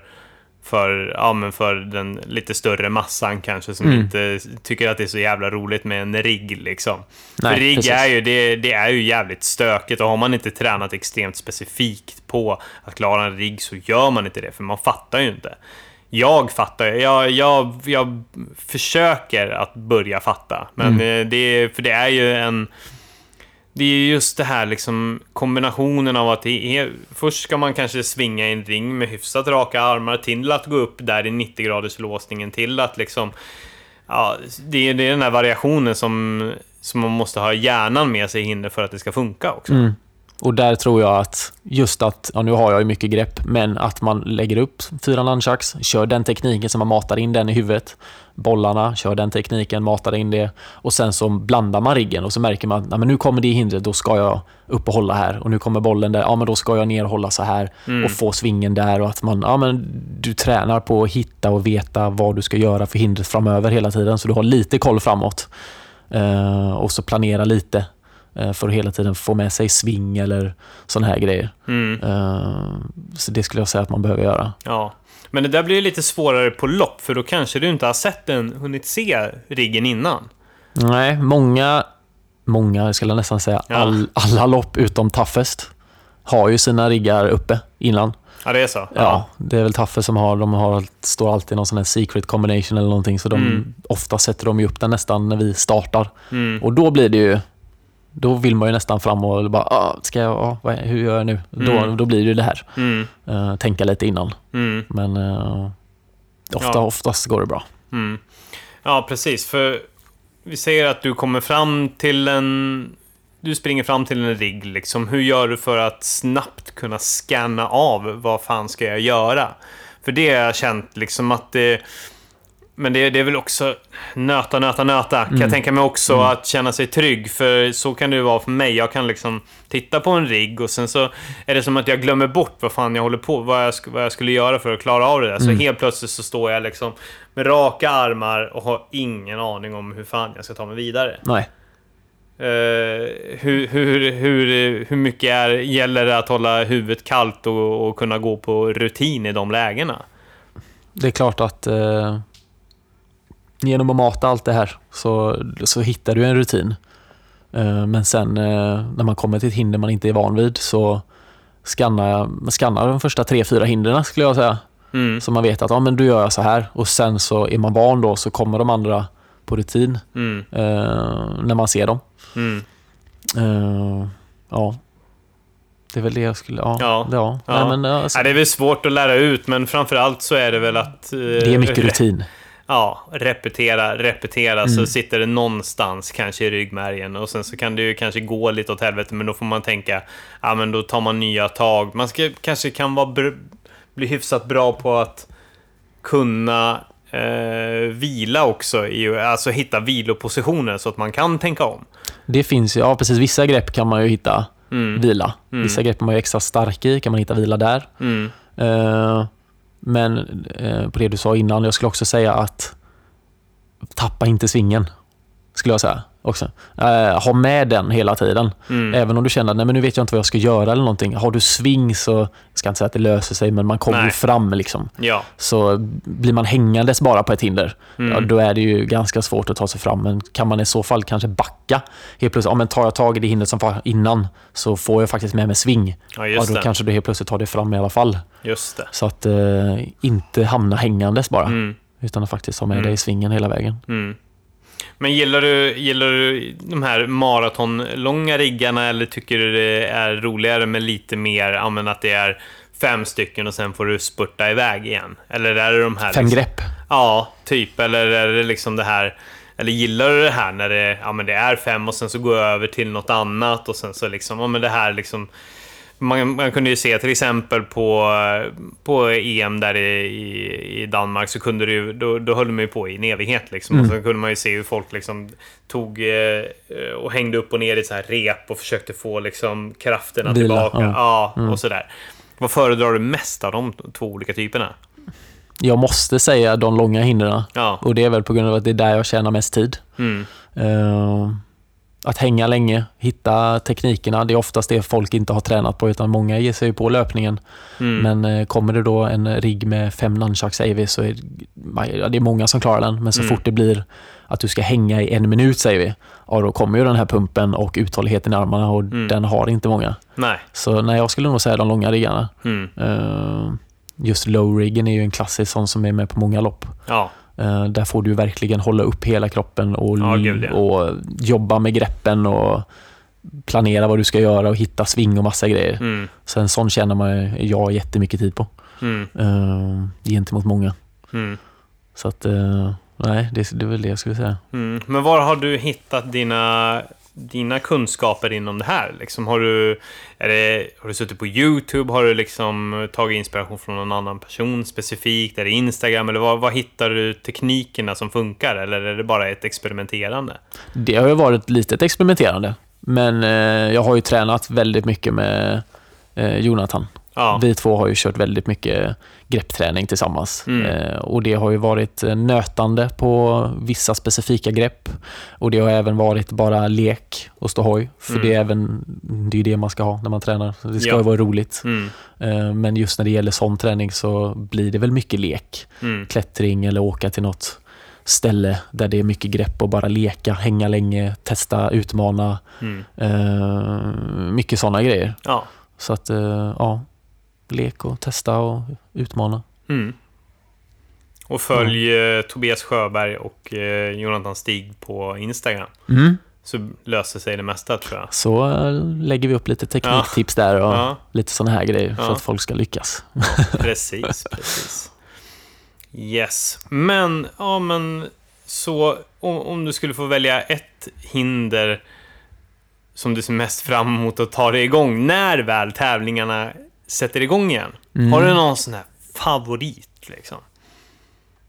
för, ja, men för den lite större massan kanske som Mm. inte tycker att det är så jävla roligt med en rigg liksom. Nej, för rigg precis. är ju, det, det är ju jävligt stökigt och har man inte tränat extremt specifikt på att klara en rigg så gör man inte det för man fattar ju inte. Jag fattar, jag, jag, jag försöker att börja fatta. Men eh, det, för det är ju en... Det är ju just det här liksom kombinationen av att det är, först ska man kanske svinga i en ring med hyfsat raka armar till att gå upp där i 90 graders låsningen till att liksom Ja, det är, det är den här variationen som, som man måste ha hjärnan med sig i hinder för att det ska funka också. Mm. Och där tror jag att just att, ja nu har jag ju mycket grepp, men att man lägger upp fyra nunchucks, kör den tekniken som man matar in den i huvudet. Bollarna, kör den tekniken, matar in det. Och sen så blandar man riggen och så märker man att ja, men nu kommer det hindret, då ska jag upp och hålla här. Och nu kommer bollen där, ja men då ska jag ner och hålla så här. Och få svingen där och att man, ja men du tränar på att hitta och veta vad du ska göra för hindret framöver hela tiden. Så du har lite koll framåt. Eh, och så planera lite för att hela tiden få med sig sving eller sådana här grejer. Mm. Eh, så det skulle jag säga att man behöver göra. Ja. Men det där blir lite svårare på lopp, för då kanske du inte har sett den, hunnit se riggen innan. Nej, många, många, jag skulle nästan säga Ja. all, alla lopp utom Toughest har ju sina riggar uppe innan. Ja, det är så? Ja. det är väl Toughest som har, de har, står alltid någon sån här secret combination eller någonting, så de, Mm. ofta sätter de ju upp den nästan när vi startar. Mm. Och då blir det ju, då vill man ju nästan fram och bara, ah, ska jag, ah, vad, hur gör jag nu? Då, Mm. då blir det det här. Mm. Eh, tänka lite innan. Mm. Men eh, ofta, Ja. oftast går det bra. Mm. Ja, precis. För vi säger att du kommer fram till en... Du springer fram till en rigg, liksom. Hur gör du för att snabbt kunna scanna av vad fan ska jag göra? För det har jag känt liksom att det... men det, det är väl också nöta, nöta, nöta. Kan jag tänka mig också att känna sig trygg. För så kan det ju vara för mig. Jag kan liksom titta på en rigg och sen så är det som att jag glömmer bort vad fan jag håller på vad jag, vad jag skulle göra för att klara av det där. Så helt plötsligt så står jag liksom med raka armar och har ingen aning om hur fan jag ska ta mig vidare. Nej. Eh, hur, hur, hur, hur mycket är, gäller det att hålla huvudet kallt och, och kunna gå på rutin i de lägena? Det är klart att eh, genom att mata allt det här så, så hittar du en rutin. Eh, men sen eh, när man kommer till ett hinder man inte är van vid så skannar skannar de första tre, fyra hindren skulle jag säga. Mm. Så man vet att ja, men du gör jag så här och sen så är man van då så kommer de andra på rutin Mm. eh, när man ser dem. Mm. Eh, ja. Det är väl det jag skulle... Ja. Ja. Det, ja. Ja. Nej, men, alltså, Ja, det är väl svårt att lära ut, men framförallt så är det väl att... eh, det är mycket rutin. Ja, repetera, repetera, Mm. så sitter det någonstans kanske i ryggmärgen. Och sen så kan det ju kanske gå lite åt helvete, men då får man tänka, ja men då tar man nya tag. Man ska, kanske kan vara bli hyfsat bra på att kunna eh, vila också, i, alltså hitta vilopositioner så att man kan tänka om. Det finns ju, ja precis, vissa grepp kan man ju hitta Mm. vila. Vissa grepp är man ju extra stark i, kan man hitta vila där. Mm. Eh, men eh, på det du sa innan, jag skulle också säga att tappa inte svingen. Skulle jag säga också. Eh, ha med den hela tiden. Mm. Även om du känner att nu vet jag inte vad jag ska göra eller någonting. Har du sving så, jag ska inte säga att det löser sig, men man kommer ju fram liksom. Ja. Så blir man hängandes bara på ett hinder, Mm. ja, då är det ju ganska svårt att ta sig fram. Men kan man i så fall kanske backa helt plötsligt, ja, men tar jag tag i det hindret som var innan så får jag faktiskt med mig sving. ja, Ja, då det. kanske du helt plötsligt tar det fram i alla fall. Just det. Så att eh, inte hamna hängandes bara, Mm. utan att faktiskt ha med Mm. dig i svingen hela vägen. Men gillar du, gillar du de här maratonlånga riggarna eller tycker du det är roligare med lite mer, ja att det är fem stycken och sen får du spurta iväg igen? Eller är det de här... Fem liksom, grepp. Ja, typ. Eller är det liksom det här... Eller gillar du det här när det, ja, men det är fem och sen så går jag över till något annat och sen så liksom, ja men det här liksom... Man, man kunde ju se till exempel på, på EM där i, i, Danmark så kunde ju, då, då höll de ju på i en evighet liksom. Mm. Och så kunde man ju se hur folk liksom tog eh, och hängde upp och ner i så här rep och försökte få liksom krafterna Vila, tillbaka. ja. Ja, Mm. och sådär. Vad föredrar du mest av de två olika typerna? Jag måste säga de långa hindren. Ja. Och det är väl på grund av att det är där jag tjänar mest tid. Mm. Eh, att hänga länge, hitta teknikerna, det är oftast det folk inte har tränat på utan många ger sig på löpningen. Mm. Men eh, kommer det då en rigg med fem nunchucks AV så är det, det är många som klarar den. Men så Mm. fort det blir att du ska hänga i en minut säger vi, ja då kommer ju den här pumpen och uthålligheten i armarna och Mm. den har inte många. Nej. Så nej, jag skulle nog säga de långa riggarna. Eh, just low-riggen är ju en klassisk sån som är med på många lopp. Ja. Eh, där får du verkligen hålla upp hela kroppen och, Ja, gud, ja. och jobba med greppen och planera vad du ska göra och hitta sving och massa grejer. Mm. Så en sån känner man jag jättemycket tid på. Mm. Uh, gentemot många. Mm. Så att, eh, nej, det, det är väl det jag skulle säga. Mm. Men var har du hittat dina, dina kunskaper inom det här? Liksom, har, du, är det, har du suttit på YouTube? Har du liksom tagit inspiration från någon annan person specifikt? Är det Instagram? Eller var, vad hittar du teknikerna som funkar? Eller är det bara ett experimenterande? Det har ju varit lite ett experimenterande. Men eh, jag har ju tränat väldigt mycket med eh, Jonathan. Ja. Vi två har ju kört väldigt mycket greppträning tillsammans. Mm. Eh, och det har ju varit eh, nötande på vissa specifika grepp. Och det har även varit bara lek och ståhoj. För Mm. det är även det är det man ska ha när man tränar. Det ska Ja. ju vara roligt. Mm. Eh, men just när det gäller sån träning så blir det väl mycket lek. Mm. Klättring eller åka till något ställe där det är mycket grepp och bara leka, hänga länge, testa, utmana. Mm. Eh, mycket sådana grejer. Ja. Så att, eh, ja, lek och testa och utmana. Mm. Och följ eh, Tobias Sjöberg och eh, Jonathan Stig på Instagram. Så löser sig det mesta tror jag. Så eh, lägger vi upp lite tekniktips där och Ja. lite sådana här grejer för Ja. att folk ska lyckas. Precis, precis. Yes. Men, ja men, så om, om du skulle få välja ett hinder som du ser mest fram emot att ta dig igång när väl tävlingarna sätter igång igen. Mm. Har du någon sån här favorit liksom?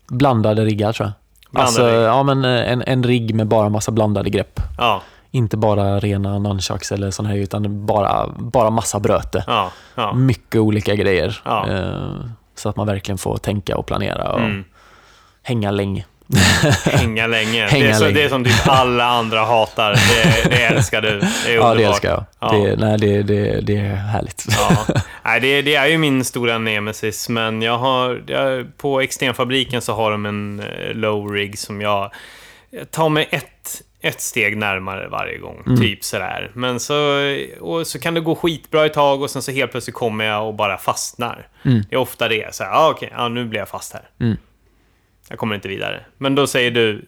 Blandade riggar tror jag. Blandade alltså, ja, men eh, en, en rigg med bara massa blandade grepp. Ja, Inte bara rena nunchucks eller sån här, utan bara, bara massa bröte. ja, ja. Mycket olika grejer. Ja. Eh, så att man verkligen får tänka och planera och Mm. hänga länge. Hänga länge. Hänga det, är så, länge. det är som typ alla andra hatar. Det, det älskar du. Det är Ja, underbart. det älskar jag. Ja. Det, nej, det, det, det är härligt. Ja. Nej, det, det är ju min stora nemesis, men jag har, jag, på Extremfabriken så har de en eh, low rig som jag tar mig ett, ett steg närmare varje gång. Mm. Typ sådär. Men så, och så kan det gå skitbra ett tag och sen så helt plötsligt kommer jag och bara fastnar. Mm. Det är ofta det. Så här, ah, okej, ja, nu blir jag fast här. Mm. Jag kommer inte vidare. Men då säger du,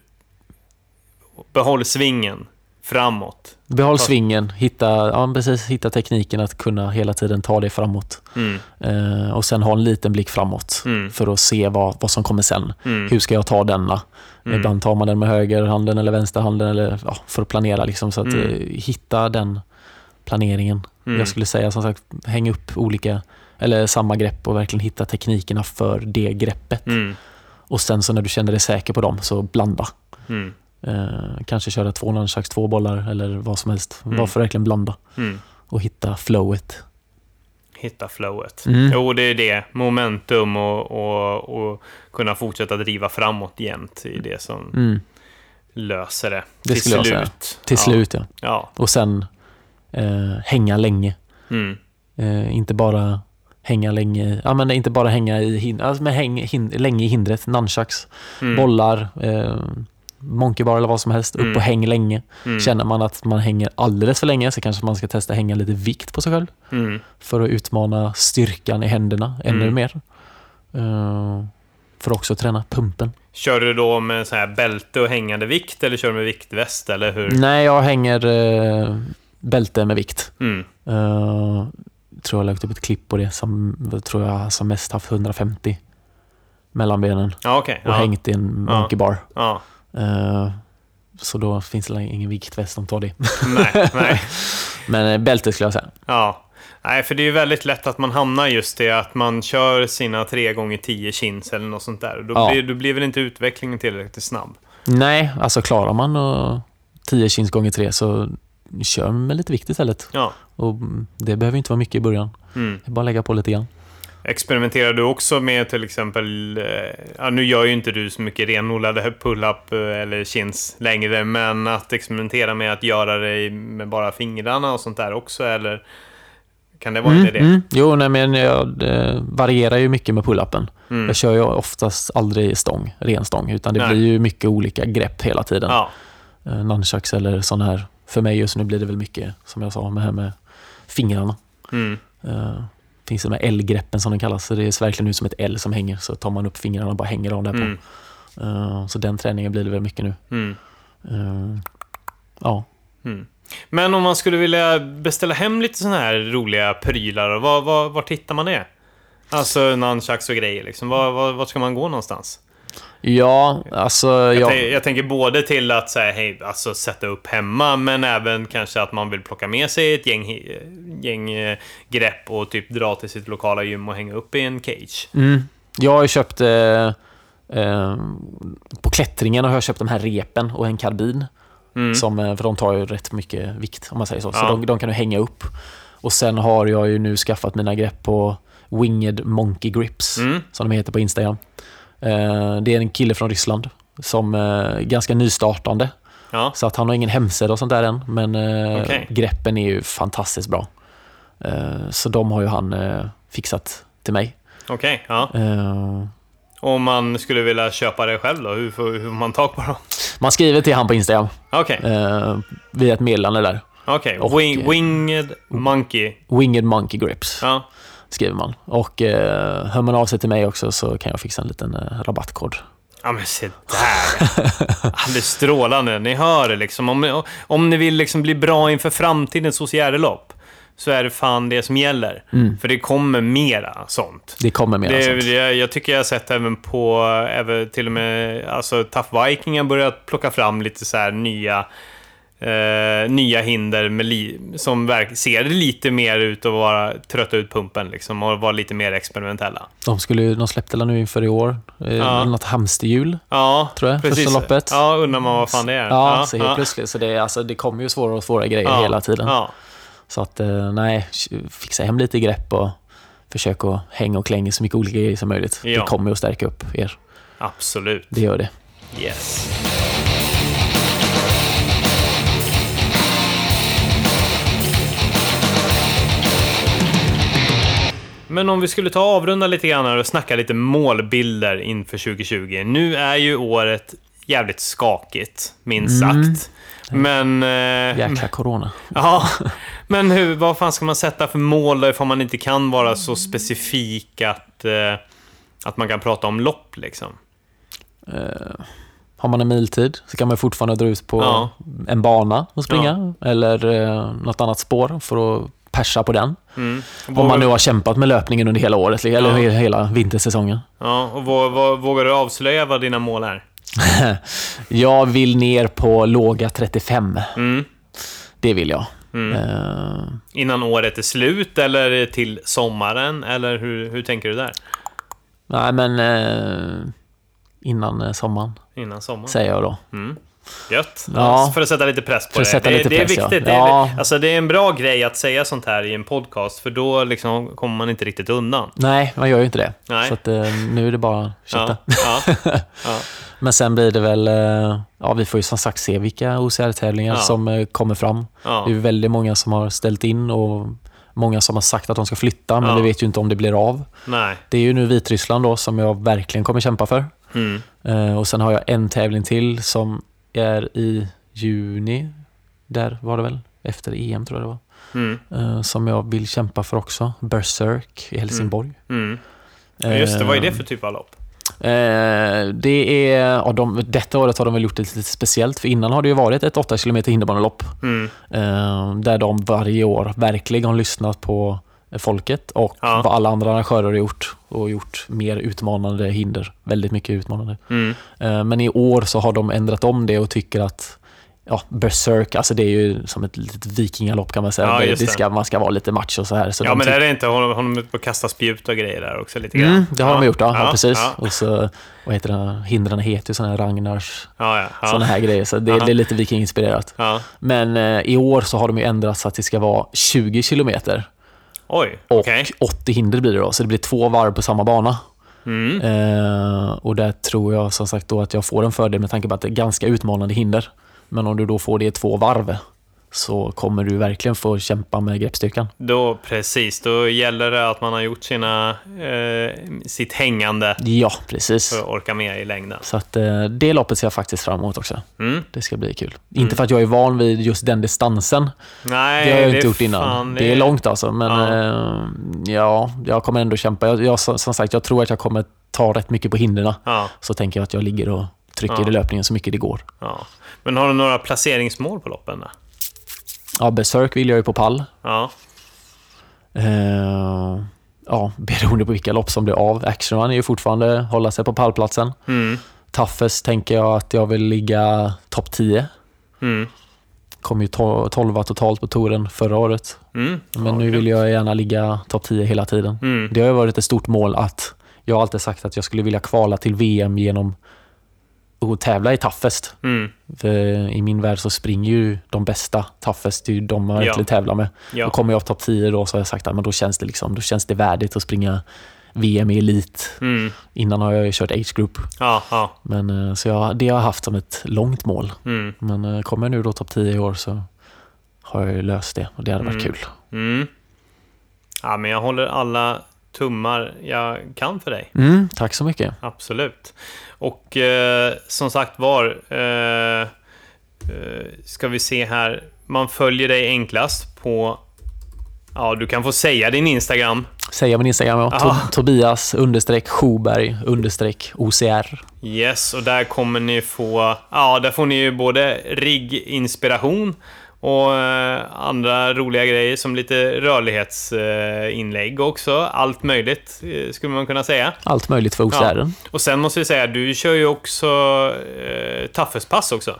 behåll svingen framåt. Behåll svingen, hitta, ja, precis, hitta tekniken att kunna hela tiden ta det framåt. Mm. Eh, och sen ha en liten blick framåt Mm. för att se vad, vad som kommer sen. Mm. Hur ska jag ta denna? Mm. Ibland tar man den med högerhanden eller vänsterhanden eller, ja, för att planera. Liksom, så att Mm. eh, hitta den planeringen. Mm. Jag skulle säga som sagt, häng upp olika eller samma grepp och verkligen hitta teknikerna för det greppet. Och sen så när du känner dig säker på dem så blanda. Mm. Eh, kanske köra två nunchucks, två bollar eller vad som helst. Mm. Bara för att verkligen blanda Mm. och hitta flowet. Hitta flowet. Mm. Jo, det är det. Momentum och, och, och kunna fortsätta driva framåt jämt i det som Mm. löser det. Det till skulle jag slut. säga. Till ja. slut ja. Ja. Och sen eh, hänga länge. Mm. Eh, inte bara hänga länge, ja men inte bara hänga i hin, alltså, men häng hin, länge i hindret, nunchucks, Mm. bollar, eh, monkeybar eller vad som helst. Upp Mm. och häng länge. Mm. Känner man att man hänger alldeles för länge så kanske man ska testa hänga lite vikt på sig själv. Mm. För att utmana styrkan i händerna ännu Mm. mer. Eh, för att också träna pumpen. Kör du då med så här bälte och hängande vikt eller kör du med viktväst eller hur? Nej, jag hänger eh, bälte med vikt. Uh, tror jag lagt upp ett klipp på det som tror jag som mest haft 150 mellan benen Ja, okej. och Ja. hängt i en monkey bar. Ja. Eh, så då finns det ingen viktväst om tar det. Nej, nej. Men eh, bälte skulle jag säga. Ja. Nej, för det är ju väldigt lätt att man hamnar just det att man kör sina 3 gånger 10 chins eller något sånt där. Då, Ja. blir, då blir väl inte utvecklingen tillräckligt snabb. Nej, alltså klarar man och 10 chins gånger 3 så kör med lite vikt istället. Ja. Och mm, det behöver inte vara mycket i början. Mm. Bara att lägga på lite grann. Experimenterar du också med till exempel, eh, ja, nu gör ju inte du så mycket renodlade pull-up eh, eller chins längre, men att experimentera med att göra det med bara fingrarna och sånt där också, eller kan det vara en idé? mm. Jo, nej, men jag varierar ju mycket med pull-upen. Mm. Jag kör ju oftast aldrig stång, ren stång, utan det Nej. blir ju mycket olika grepp hela tiden. Ja. Eh, nunchucks eller sån här. För mig just nu blir det väl mycket, som jag sa, med här med fingrarna. Mm. Uh, finns det de här L-greppen som de kallas. Så det ser verkligen ut som ett L som hänger. Så tar man upp fingrarna och bara hänger dem där på. Mm. Eh, så den träningen blir det väl mycket nu. Mm. Eh, ja. Mm. Men om man skulle vilja beställa hem lite sådana här roliga prylar, var, var, var tittar man det? Alltså nunchucks och grejer, liksom. var, var, var ska man gå någonstans? Ja, alltså... Jag, Jag, jag tänker både till att så här, hej, alltså, sätta upp hemma, men även kanske att man vill plocka med sig ett gäng, hi- gäng eh, grepp och typ dra till sitt lokala gym och hänga upp i en cage. mm, jag har ju köpt... Eh, eh, på klättringen har jag köpt de här repen och en karbin. Mm. Som, eh, för de tar ju rätt mycket vikt om man säger så. Så Ja. de, de kan du hänga upp. Och sen har jag ju nu skaffat mina grepp på Winged Monkey Grips, Mm. som de heter på Instagram. Eh, det är en kille från Ryssland som eh, är ganska nystartande. Ja. Så att han har ingen hemsida och sånt där än, men eh, Okej. greppen är ju fantastiskt bra. Eh, så de har ju han eh, fixat till mig. Okej, ja. Eh, Om man skulle vilja köpa det själv då, hur får, hur man tag på dem? man skriver till han på Instagram Okej, eh, via ett meddelande där. okej. och- Wing, winged monkey. Winged Monkey Grips. Ja. Skriver man. Och eh, hör man av sig till mig också så kan jag fixa en liten eh, rabattkod. Ja men se där. Alldeles strålande. Ni hör det liksom. Om, om ni vill liksom bli bra inför framtidens OCR-lopp så är det fan det som gäller. För det kommer mera sånt. Det kommer mer Det, sånt. det, jag tycker jag har sett även på, även till och med, alltså Tough Viking har börjat plocka fram lite så här nya eh, nya hinder med som ser lite mer ut att vara trötta ut pumpen liksom, och vara lite mer experimentella. De, skulle, ju- de släppte nu inför i år, eh, Ja. något hamsterhjul. Ja, Tror jag, precis. första loppet. Ja, undrar man vad fan det är. Ja, så helt plötsligt. Så det, alltså, det kommer ju svårare och svårare grejer hela tiden. Ja, Så att, eh, nej, fixa hem lite grepp och försök att hänga och klänga så mycket olika grejer som möjligt. Ja. Det kommer att stärka upp er. absolut. Det gör det. Yes. Men om vi skulle ta avrunda lite grann och snacka lite målbilder inför 2020. Nu är ju året jävligt skakigt, minst sagt. Men... Eh, Jäkla corona. Ja, men hur, vad fan ska man sätta för mål då ifall man inte kan vara så specifik att, eh, att man kan prata om lopp liksom? Eh, har man en miltid så kan man fortfarande dra ut på Ja. en bana och springa. Eller eh, något annat spår för att persa på den. Mm. Om man nu har kämpat med löpningen under hela året, eller Ja. he- hela vintersäsongen. Ja, och vå- vå- vågar du avslöja vad dina mål är? Jag vill ner på låga 35. Mm. Det vill jag. Mm. Eh, Innan året är slut eller till sommaren? Eller hur, hur tänker du där? nej, men eh, innan eh, sommaren, Innan sommaren? säger jag då. Mm. Gött. Ja. För att sätta lite press på det. det, det är press, ja. viktigt. Det, Ja. är, alltså, det är en bra grej att säga sånt här i en podcast, för då liksom kommer man inte riktigt undan. Nej, man gör ju inte det. Nej. Så att, eh, nu är det bara ja. Men sen blir det väl, eh, ja vi får ju som sagt se vilka OCR-tävlingar som eh, kommer fram. Det är väldigt många som har ställt in och många som har sagt att de ska flytta, men vi vet ju inte om det blir av. Nej. Det är ju nu Vitryssland då som jag verkligen kommer kämpa för. Mm. Och sen har jag en tävling till som är i juni. Där var det väl, efter EM tror jag det var. Mm. Eh, som jag vill kämpa för också. Berserk i Helsingborg. Mm. Ja, Just det, vad är det för typ av lopp? Eh, det är, ja, de, detta året har de väl gjort det lite speciellt, för innan har det ju varit ett 8 km hinderbanelopp. Mm. Eh, där de varje år verkligen har lyssnat på folket och Ja. vad alla andra arrangörer har gjort och gjort mer utmanande hinder. Väldigt mycket utmanande. Mm. Eh, men i år så har de ändrat om det och tycker att Ja, Berserk, alltså det är ju som ett litet vikingalopp kan man säga. Ja, det, det ska, man ska vara lite macho så här. Så Ja, men är det inte, har de på att kasta spjut och grejer där också lite grann? Mm, det har de gjort, ja, ja, precis. Ja, Och så, vad heter det, hindren heter ju sådana här Ragnars, ja, ja, ja. sådana här grejer. Så det, det är lite vikinginspirerat. ja. Men eh, i år så har de ju ändrat så att det ska vara 20 kilometer Oj, och okej. 80 hinder blir det då. Så det blir två varv på samma bana. Mm. Eh, och där tror jag som sagt då att jag får en fördel med tanke på att det är ganska utmanande hinder. Men om du då får det i två varv så kommer du verkligen få kämpa med greppstyrkan. Då, precis, då gäller det att man har gjort sina, eh, sitt hängande Ja, precis. för att orka med i längden. Så att eh, det loppet ser jag faktiskt fram emot också. Mm. Det ska bli kul. Inte för att jag är van vid just den distansen. Nej, Det har jag är inte gjort innan. fan- det är långt alltså, men Ja. ja, ja jag kommer ändå kämpa. Jag, jag, som sagt, jag tror att jag kommer ta rätt mycket på hindren. Ja, Så tänker jag att jag ligger och trycker Ja. i löpningen så mycket det går. ja. Men har du några placeringsmål på loppen? Då? Ja, Berserk vill jag ju på pall. Ja, Eh, ja, beroende på vilka lopp som blir av. Action Run är ju fortfarande hålla sig på pallplatsen. mm. Toughest tänker jag att jag vill ligga topp 10. Mm. Kom ju 12 totalt på touren förra året. Mm. Men Ja, nu vill jag gärna ligga topp 10 hela tiden. Mm. Det har ju varit ett stort mål att jag har alltid sagt att jag skulle vilja kvala till VM genom att tävla i toughest. Mm. I min värld så springer ju de bästa toughest, det är ju de man Ja. verkligen tävlar med. Ja. Och kommer jag topp 10 då så har jag sagt att men då känns det liksom, då känns det värdigt att springa VM i elit. Mm. Innan har jag ju kört age group. Ja, ja. Men, eh, så jag, det har jag haft som ett långt mål. Mm. Men eh, kommer jag nu då topp 10 i år så har jag ju löst det och det hade varit Mm. kul. Mm. Ja, men jag håller alla tummar jag kan för dig. Mm, tack så mycket. Absolut. Och eh, som sagt var, eh, eh, ska vi se här. Man följer dig enklast på, ja du kan få säga din Instagram. Säga min Instagram, ja. To- Tobias understreck Sjoberg understreck OCR. Yes, och där kommer ni få, ja där får ni ju både rigg-inspiration och eh, andra roliga grejer som lite rörlighetsinlägg också. Allt möjligt eh, skulle man kunna säga. Allt möjligt för OCR. Och sen måste vi säga, du kör ju också eh, Taffespass också.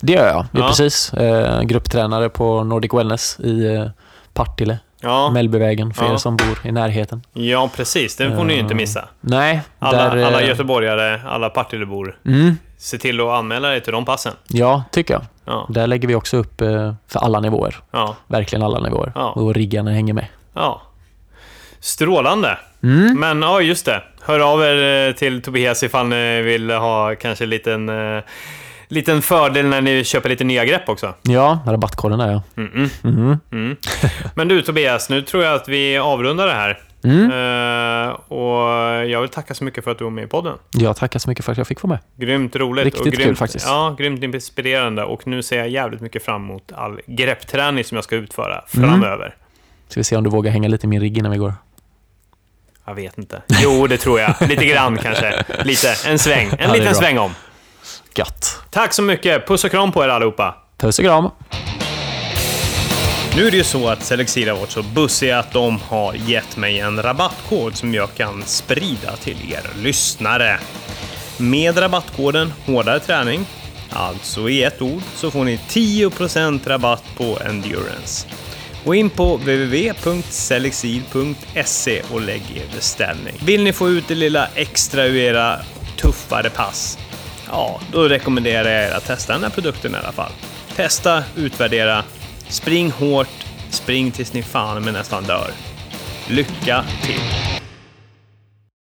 Det gör jag, ja. Ja. precis. Eh, grupptränare på Nordic Wellness i eh, Partille, Ja, Mellbyvägen, för Ja. er som bor i närheten. ja precis. Det får ni ju inte missa. Nej, Alla, där... eh, alla göteborgare, alla Partillebor, Mm, se till att anmäla dig till de passen. ja, tycker jag. Ja, Där lägger vi också upp eh, för alla nivåer. ja, Verkligen alla nivåer. Ja. Och riggarna hänger med. ja. Strålande. Mm. Men ja, just det. Hör av er eh, till Tobias ifall ni vill ha kanske en liten, eh, liten fördel när ni köper lite nya grepp också. Ja, rabattkoden där ja. Mm-mm. Mhm. Mm. Men du Tobias, nu tror jag att vi avrundar det här. Mm. Eh, och jag vill tacka så mycket för att du var med i podden. Jag tackar så mycket för att jag fick vara med. Grymt roligt. Riktigt och grymt, kul faktiskt. Ja, grymt inspirerande. Och nu ser jag jävligt mycket fram emot all greppträning som jag ska utföra Mm. framöver. Ska vi se om du vågar hänga lite i min rigg innan vi går. Jag vet inte. Jo, det tror jag. Lite grann kanske. Lite. En sväng. En är liten sväng om. Gött. Tack så mycket. Puss och kram på er allihopa. Puss och kram. Nu är det ju så att Selexir har varit så bussiga att de har gett mig en rabattkod som jag kan sprida till er lyssnare. Med rabattkoden Hårdare Träning, alltså i ett ord, så får ni 10% rabatt på Endurance. Gå in på www.selexid.se och lägg er beställning. Vill ni få ut det lilla extra ur era tuffare pass? Ja, då rekommenderar jag er att testa den här produkten i alla fall. Testa, utvärdera, spring hårt, spring tills ni fan med nästan dör. Lycka till!